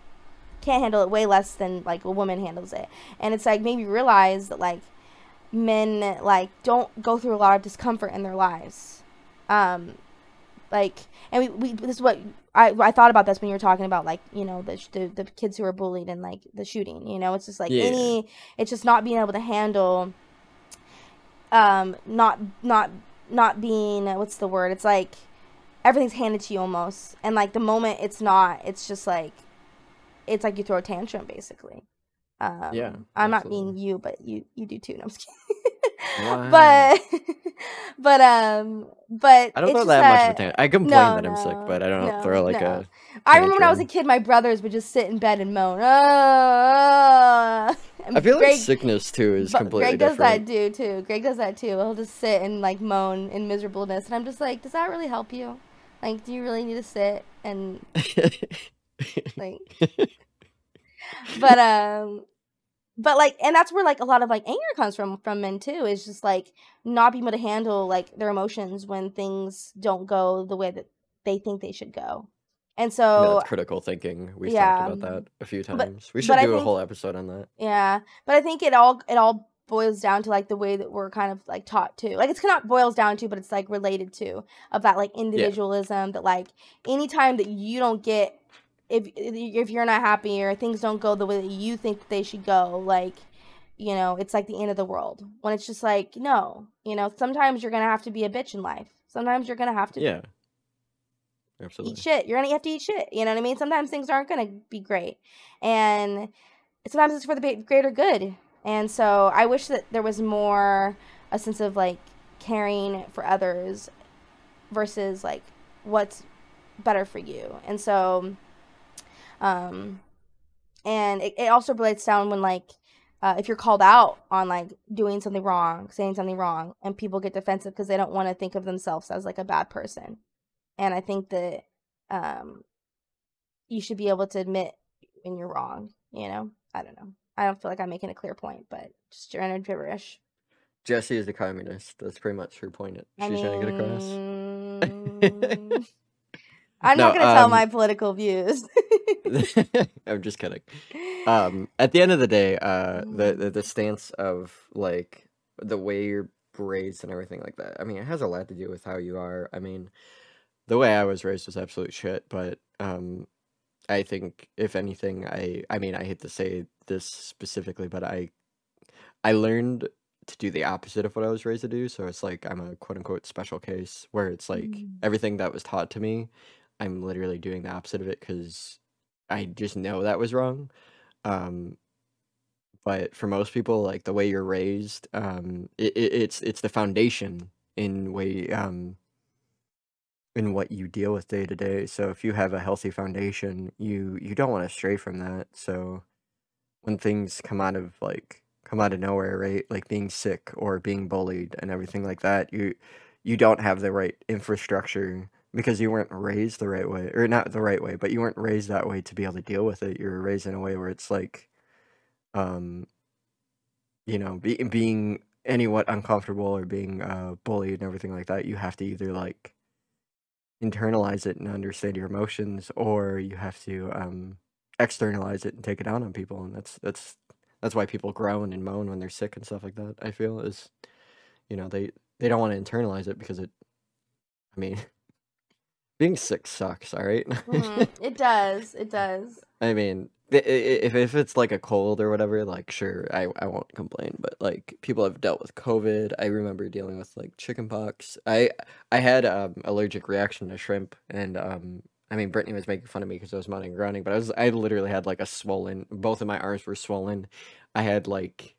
[SPEAKER 1] can't handle it way less than like a woman handles it. And it's like made me realize that like men like don't go through a lot of discomfort in their lives. Um like and we, we this is what I, I thought about this when you were talking about like you know the, sh- the the kids who were bullied and like the shooting you know? It's just like
[SPEAKER 2] Yeah.
[SPEAKER 1] any it's just not being able to handle um not not not being what's the word? It's like everything's handed to you almost. And like the moment it's not it's just like it's like you throw a tantrum basically um
[SPEAKER 2] Yeah,
[SPEAKER 1] i'm not
[SPEAKER 2] mean
[SPEAKER 1] you but you you do too no, i'm just kidding
[SPEAKER 2] Wow.
[SPEAKER 1] but but um but
[SPEAKER 2] I don't throw that much of a tantrum. I complain
[SPEAKER 1] no,
[SPEAKER 2] that I'm sick, but I don't
[SPEAKER 1] no,
[SPEAKER 2] throw like a.
[SPEAKER 1] I remember when I was a kid, my brothers would just sit in bed and moan. "Ah, ah." And
[SPEAKER 2] I feel like sickness too is completely
[SPEAKER 1] Greg does
[SPEAKER 2] different.
[SPEAKER 1] that too, too. Greg does that too. He'll just sit and like moan in miserableness, and I'm just like, does that really help you? Like, do you really need to sit and like? But um, but like, and that's where like a lot of like anger comes from from men too. Is just like not being able to handle like their emotions when things don't go the way that they think they should go. And
[SPEAKER 2] Yeah,
[SPEAKER 1] so
[SPEAKER 2] that's critical thinking. We've talked about that a few
[SPEAKER 1] but
[SPEAKER 2] times. We should do a whole episode on that.
[SPEAKER 1] yeah, but I think it all it all boils down to like the way that we're kind of like taught to. Like it's not boils down to, but it's like related to of that like
[SPEAKER 2] Yeah.
[SPEAKER 1] individualism that like anytime that you don't get if if you're not happy or things don't go the way that you think they should go, like you know, it's like the end of the world. When it's just like, no, you know, sometimes you're gonna have to be a bitch in life. Sometimes you're gonna have to
[SPEAKER 2] Yeah,
[SPEAKER 1] eat shit. You're gonna have to eat shit. You know what I mean? Sometimes things aren't gonna be great, and sometimes it's for the greater good. And so I wish that there was more a sense of like caring for others versus like what's better for you. And so, um, and it, it also relates down when like uh, if you're called out on like doing something wrong, saying something wrong, and people get defensive because they don't want to think of themselves as like a bad person. And I think that um, you should be able to admit when you're wrong. You know, I don't know. I don't feel like I'm making a clear point, but just general gibberish.
[SPEAKER 2] Jessi is a communist. That's pretty much her point. It
[SPEAKER 1] I
[SPEAKER 2] she's trying to get across.
[SPEAKER 1] I'm
[SPEAKER 2] No,
[SPEAKER 1] not gonna tell
[SPEAKER 2] um,
[SPEAKER 1] my political views.
[SPEAKER 2] I'm just kidding. Um, at the end of the day, uh, the, the the stance of like the way you're raised and everything like that. I mean, it has a lot to do with how you are. I mean, the way I was raised was absolute shit, but um, I think if anything, I I mean, I hate to say this specifically, but I I learned to do the opposite of what I was raised to do. So it's like I'm a quote unquote special case where it's like
[SPEAKER 1] Mm.
[SPEAKER 2] everything that was taught to me, I'm literally doing the opposite of it because I just know that was wrong. Um, but for most people, like the way you're raised, um, it, it, it's it's the foundation in way um in what you deal with day to day. So if you have a healthy foundation, you you don't want to stray from that. So when things come out of like come out of nowhere, right? Like being sick or being bullied and everything like that, you you don't have the right infrastructure because you weren't raised the right way or not the right way, but you weren't raised that way to be able to deal with it. You were raised in a way where it's like um you know, be, being anywhat uncomfortable or being uh bullied and everything like that, you have to either like internalize it and understand your emotions or you have to um externalize it and take it out on people and that's that's that's why people groan and moan when they're sick and stuff like that i feel is you know they they don't want to internalize it because it i mean being sick sucks all right?
[SPEAKER 1] Mhm. It does. It does.
[SPEAKER 2] i mean if, if it's like a cold or whatever like sure I, I won't complain but like people have dealt with covid i remember dealing with like chickenpox i i had um allergic reaction to shrimp and um i mean brittany was making fun of me because i was moaning and groaning but i was i literally had like a swollen both of my arms were swollen i had like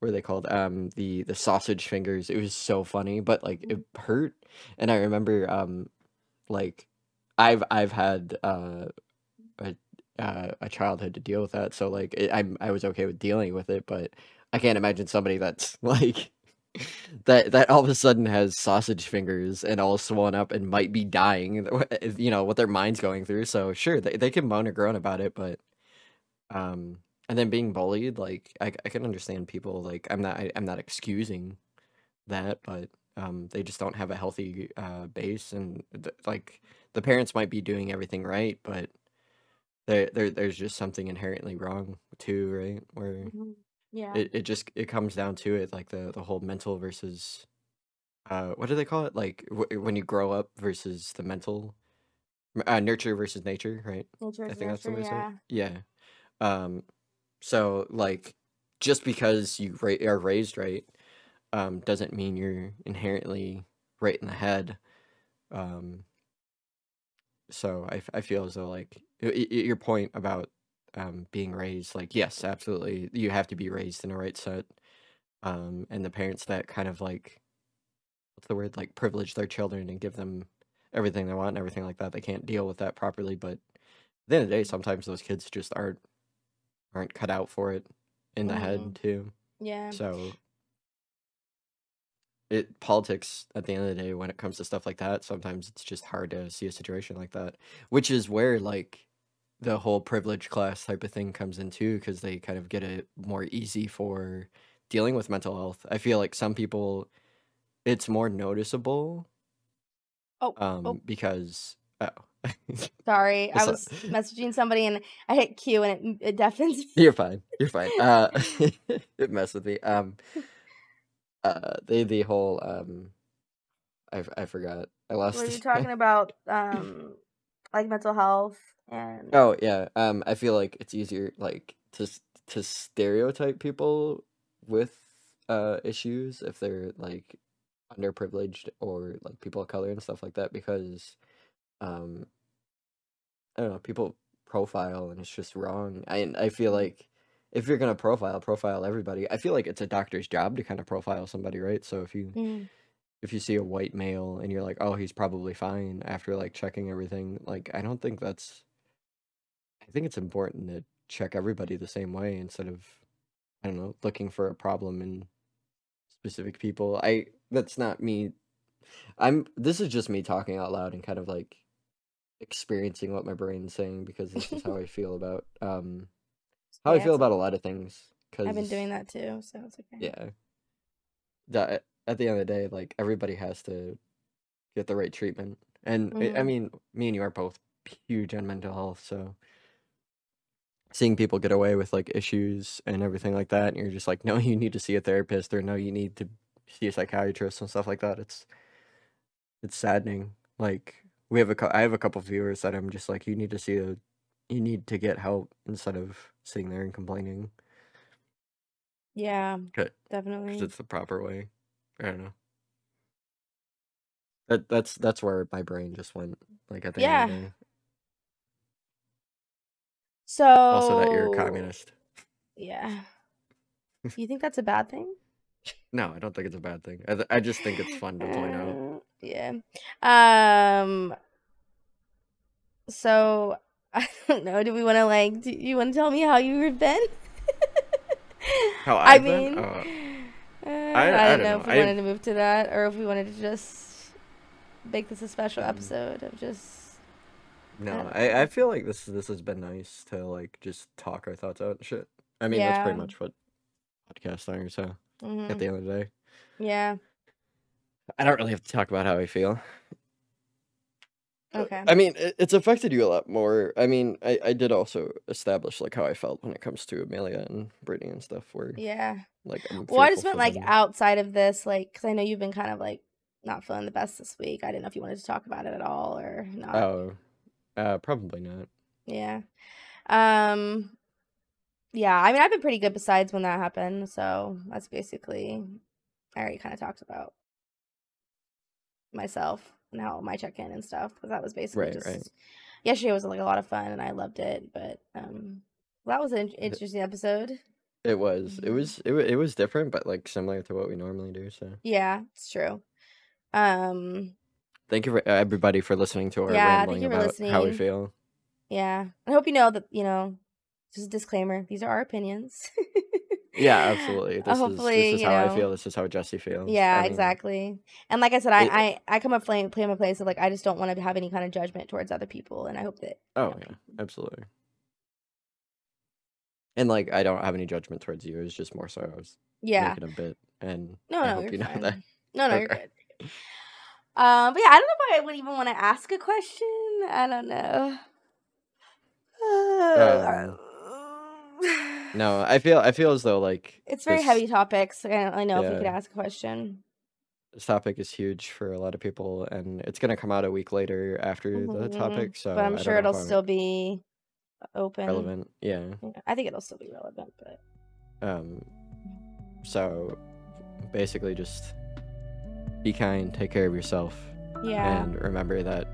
[SPEAKER 2] what are they called um the the sausage fingers it was so funny but like it hurt and i remember um like i've i've had uh a uh, a childhood to deal with that so like it, i'm i was okay with dealing with it but i can't imagine somebody that's like that that all of a sudden has sausage fingers and all swollen up and might be dying you know what their mind's going through so sure they, they can moan or groan about it but um and then being bullied like i, I can understand people like i'm not I, i'm not excusing that but um they just don't have a healthy uh base and th- like the parents might be doing everything right but there, there there's just something inherently wrong too right where
[SPEAKER 1] Mhm. Yeah.
[SPEAKER 2] it, it just it comes down to it like the the whole mental versus uh what do they call it like w- when you grow up versus the mental uh, nurture versus nature right
[SPEAKER 1] Nature
[SPEAKER 2] i think that's the way to say it
[SPEAKER 1] yeah.
[SPEAKER 2] yeah um so like just because you ra- are raised right um doesn't mean you're inherently right in the head um so I feel as though like your point about um being raised like yes absolutely you have to be raised in a right set um and the parents that kind of like what's the word like privilege their children and give them everything they want and everything like that they can't deal with that properly but at the end of the day sometimes those kids just aren't aren't cut out for it in the
[SPEAKER 1] Mhm.
[SPEAKER 2] head too
[SPEAKER 1] Yeah.
[SPEAKER 2] so it politics at the end of the day when it comes to stuff like that sometimes it's just hard to see a situation like that which is where like the whole privileged class type of thing comes in too because they kind of get it more easy for dealing with mental health i feel like some people it's more noticeable
[SPEAKER 1] Oh,
[SPEAKER 2] um
[SPEAKER 1] oh,
[SPEAKER 2] because oh
[SPEAKER 1] sorry. I was messaging somebody and I hit Q and it, it deafens me.
[SPEAKER 2] You're fine. You're fine. Uh, it messed with me. Um, uh, the the whole um, I I forgot. I lost.
[SPEAKER 1] Were you talking about um like mental health and
[SPEAKER 2] Oh yeah. Um, I feel like it's easier like to to stereotype people with uh issues if they're like underprivileged or like people of color and stuff like that because um I don't know people profile and it's just wrong. I I feel like if you're gonna profile, profile everybody. I feel like it's a doctor's job to kind of profile somebody, right? So if you
[SPEAKER 1] Mm,
[SPEAKER 2] if you see a white male and you're like, oh, he's probably fine after like checking everything, like I don't think that's. I think it's important to check everybody the same way instead of, I don't know, looking for a problem in specific people. I that's not me. I'm. This is just me talking out loud and kind of like experiencing what my brain's saying because this is how I feel about um how I feel about a lot of things. Cause
[SPEAKER 1] I've been doing that too, so it's okay.
[SPEAKER 2] yeah. That at the end of the day, like everybody has to get the right treatment. And I- I
[SPEAKER 1] Mhm.
[SPEAKER 2] mean, me and you are both huge on mental health, so seeing people get away with like issues and everything like that, and you're just like, no, you need to see a therapist or no, you need to see a psychiatrist and stuff like that. It's it's saddening. Like we have a I have a couple viewers that I'm just like, you need to see a you need to get help instead of sitting there and complaining
[SPEAKER 1] Yeah,
[SPEAKER 2] because
[SPEAKER 1] definitely.
[SPEAKER 2] it's the proper way. I don't know. That that's that's where my brain just went. Like at the end of the
[SPEAKER 1] Yeah.
[SPEAKER 2] day.
[SPEAKER 1] So
[SPEAKER 2] Also, that you're a communist.
[SPEAKER 1] Yeah. You think that's a bad thing?
[SPEAKER 2] No, I don't think it's a bad thing. I, th- I just think it's fun to point out.
[SPEAKER 1] Uh, yeah. Um. So I don't know. Do we want to like? Do you want to tell me how you've been?
[SPEAKER 2] How
[SPEAKER 1] I
[SPEAKER 2] I've been?
[SPEAKER 1] mean,
[SPEAKER 2] Uh,
[SPEAKER 1] uh,
[SPEAKER 2] I
[SPEAKER 1] I,
[SPEAKER 2] don't
[SPEAKER 1] don't know
[SPEAKER 2] know.
[SPEAKER 1] if we
[SPEAKER 2] I've-
[SPEAKER 1] wanted to move to that or if we wanted to just make this a special
[SPEAKER 2] Mm.
[SPEAKER 1] episode of just.
[SPEAKER 2] no, I. I feel like this this has been nice to like just talk our thoughts out and shit. I mean, that's pretty much what podcasts are. So at
[SPEAKER 1] mhm,
[SPEAKER 2] the end of the day,
[SPEAKER 1] Yeah.
[SPEAKER 2] I don't really have to talk about how I feel.
[SPEAKER 1] Okay.
[SPEAKER 2] I mean, it, it's affected you a lot more. I mean, I, I did also establish like how I felt when it comes to Amelia and Brittany and stuff. Where
[SPEAKER 1] Yeah.
[SPEAKER 2] like I'm
[SPEAKER 1] Well, I just
[SPEAKER 2] fearful
[SPEAKER 1] meant
[SPEAKER 2] for
[SPEAKER 1] like
[SPEAKER 2] them.
[SPEAKER 1] outside of this, like, because I know you've been kind of like not feeling the best this week. I didn't know if you wanted to talk about it at all or not.
[SPEAKER 2] Oh, uh, probably not.
[SPEAKER 1] Yeah. Um. Yeah. I mean, I've been pretty good besides when that happened. So that's basically I already kind of talked about myself and how my check in and stuff because that was basically
[SPEAKER 2] Right,
[SPEAKER 1] just
[SPEAKER 2] right.
[SPEAKER 1] yesterday was like a lot of fun and I loved it. But um, that was an interesting episode.
[SPEAKER 2] It was. It
[SPEAKER 1] Mhm.
[SPEAKER 2] was. It was. It was different, but like similar to what we normally do. So
[SPEAKER 1] Yeah, it's true. Um.
[SPEAKER 2] thank you for everybody for listening to our
[SPEAKER 1] Yeah,
[SPEAKER 2] rambling about how we feel.
[SPEAKER 1] Yeah. I hope you know that, you know, just a disclaimer, these are our opinions.
[SPEAKER 2] Yeah, absolutely.
[SPEAKER 1] Uh,
[SPEAKER 2] This is this is how I feel. This is how Jessi feels.
[SPEAKER 1] Yeah,
[SPEAKER 2] I mean,
[SPEAKER 1] exactly. And like I said, I
[SPEAKER 2] it-
[SPEAKER 1] I, I come up playing play my place of like I just don't want to have any kind of judgment towards other people, and I hope that.
[SPEAKER 2] Oh yeah, absolutely. And like, I don't have any judgment towards you. It's just more so I was
[SPEAKER 1] Yeah.
[SPEAKER 2] making a bit, and
[SPEAKER 1] No,
[SPEAKER 2] I
[SPEAKER 1] no,
[SPEAKER 2] hope
[SPEAKER 1] you're
[SPEAKER 2] you know
[SPEAKER 1] fine.
[SPEAKER 2] that.
[SPEAKER 1] No, no, you're good. Um, but yeah, I don't know if I would even want to ask a question. I don't know.
[SPEAKER 2] Um, No, I feel I feel as though like
[SPEAKER 1] It's very
[SPEAKER 2] this,
[SPEAKER 1] heavy topics. I don't really know if we could ask a question.
[SPEAKER 2] this topic is huge for a lot of people, and it's gonna come out a week later after the
[SPEAKER 1] Mhm,
[SPEAKER 2] topic. So
[SPEAKER 1] but I'm sure it'll
[SPEAKER 2] I'm
[SPEAKER 1] still be open.
[SPEAKER 2] relevant. Yeah.
[SPEAKER 1] Yeah, I think it'll still be relevant, but
[SPEAKER 2] Um. So, basically, just be kind, take care of yourself,
[SPEAKER 1] yeah.
[SPEAKER 2] and remember that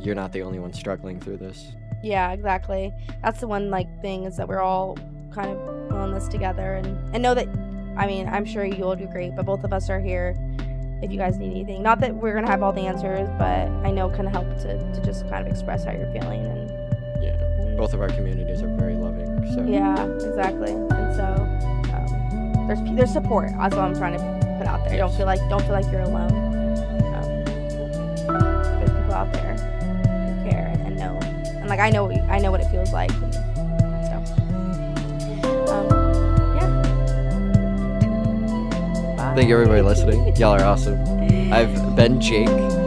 [SPEAKER 2] you're not the only one struggling through this.
[SPEAKER 1] Yeah, exactly. That's the one like thing is that we're all kind of on this together and and know that I mean I'm sure you'll do great, but both of us are here if you guys need anything. Not that we're gonna have all the answers, but I know it can help to, to just kind of express how you're feeling and
[SPEAKER 2] yeah, both of our communities are very loving. So
[SPEAKER 1] yeah, exactly. And so um, there's there's support. That's what I'm trying to put out there. Don't feel like don't feel like you're alone. Um, there's people out there who care and know. And like I know I know what it feels like. And,
[SPEAKER 2] Thank you, everybody, listening. Y'all are awesome. I've been Jake.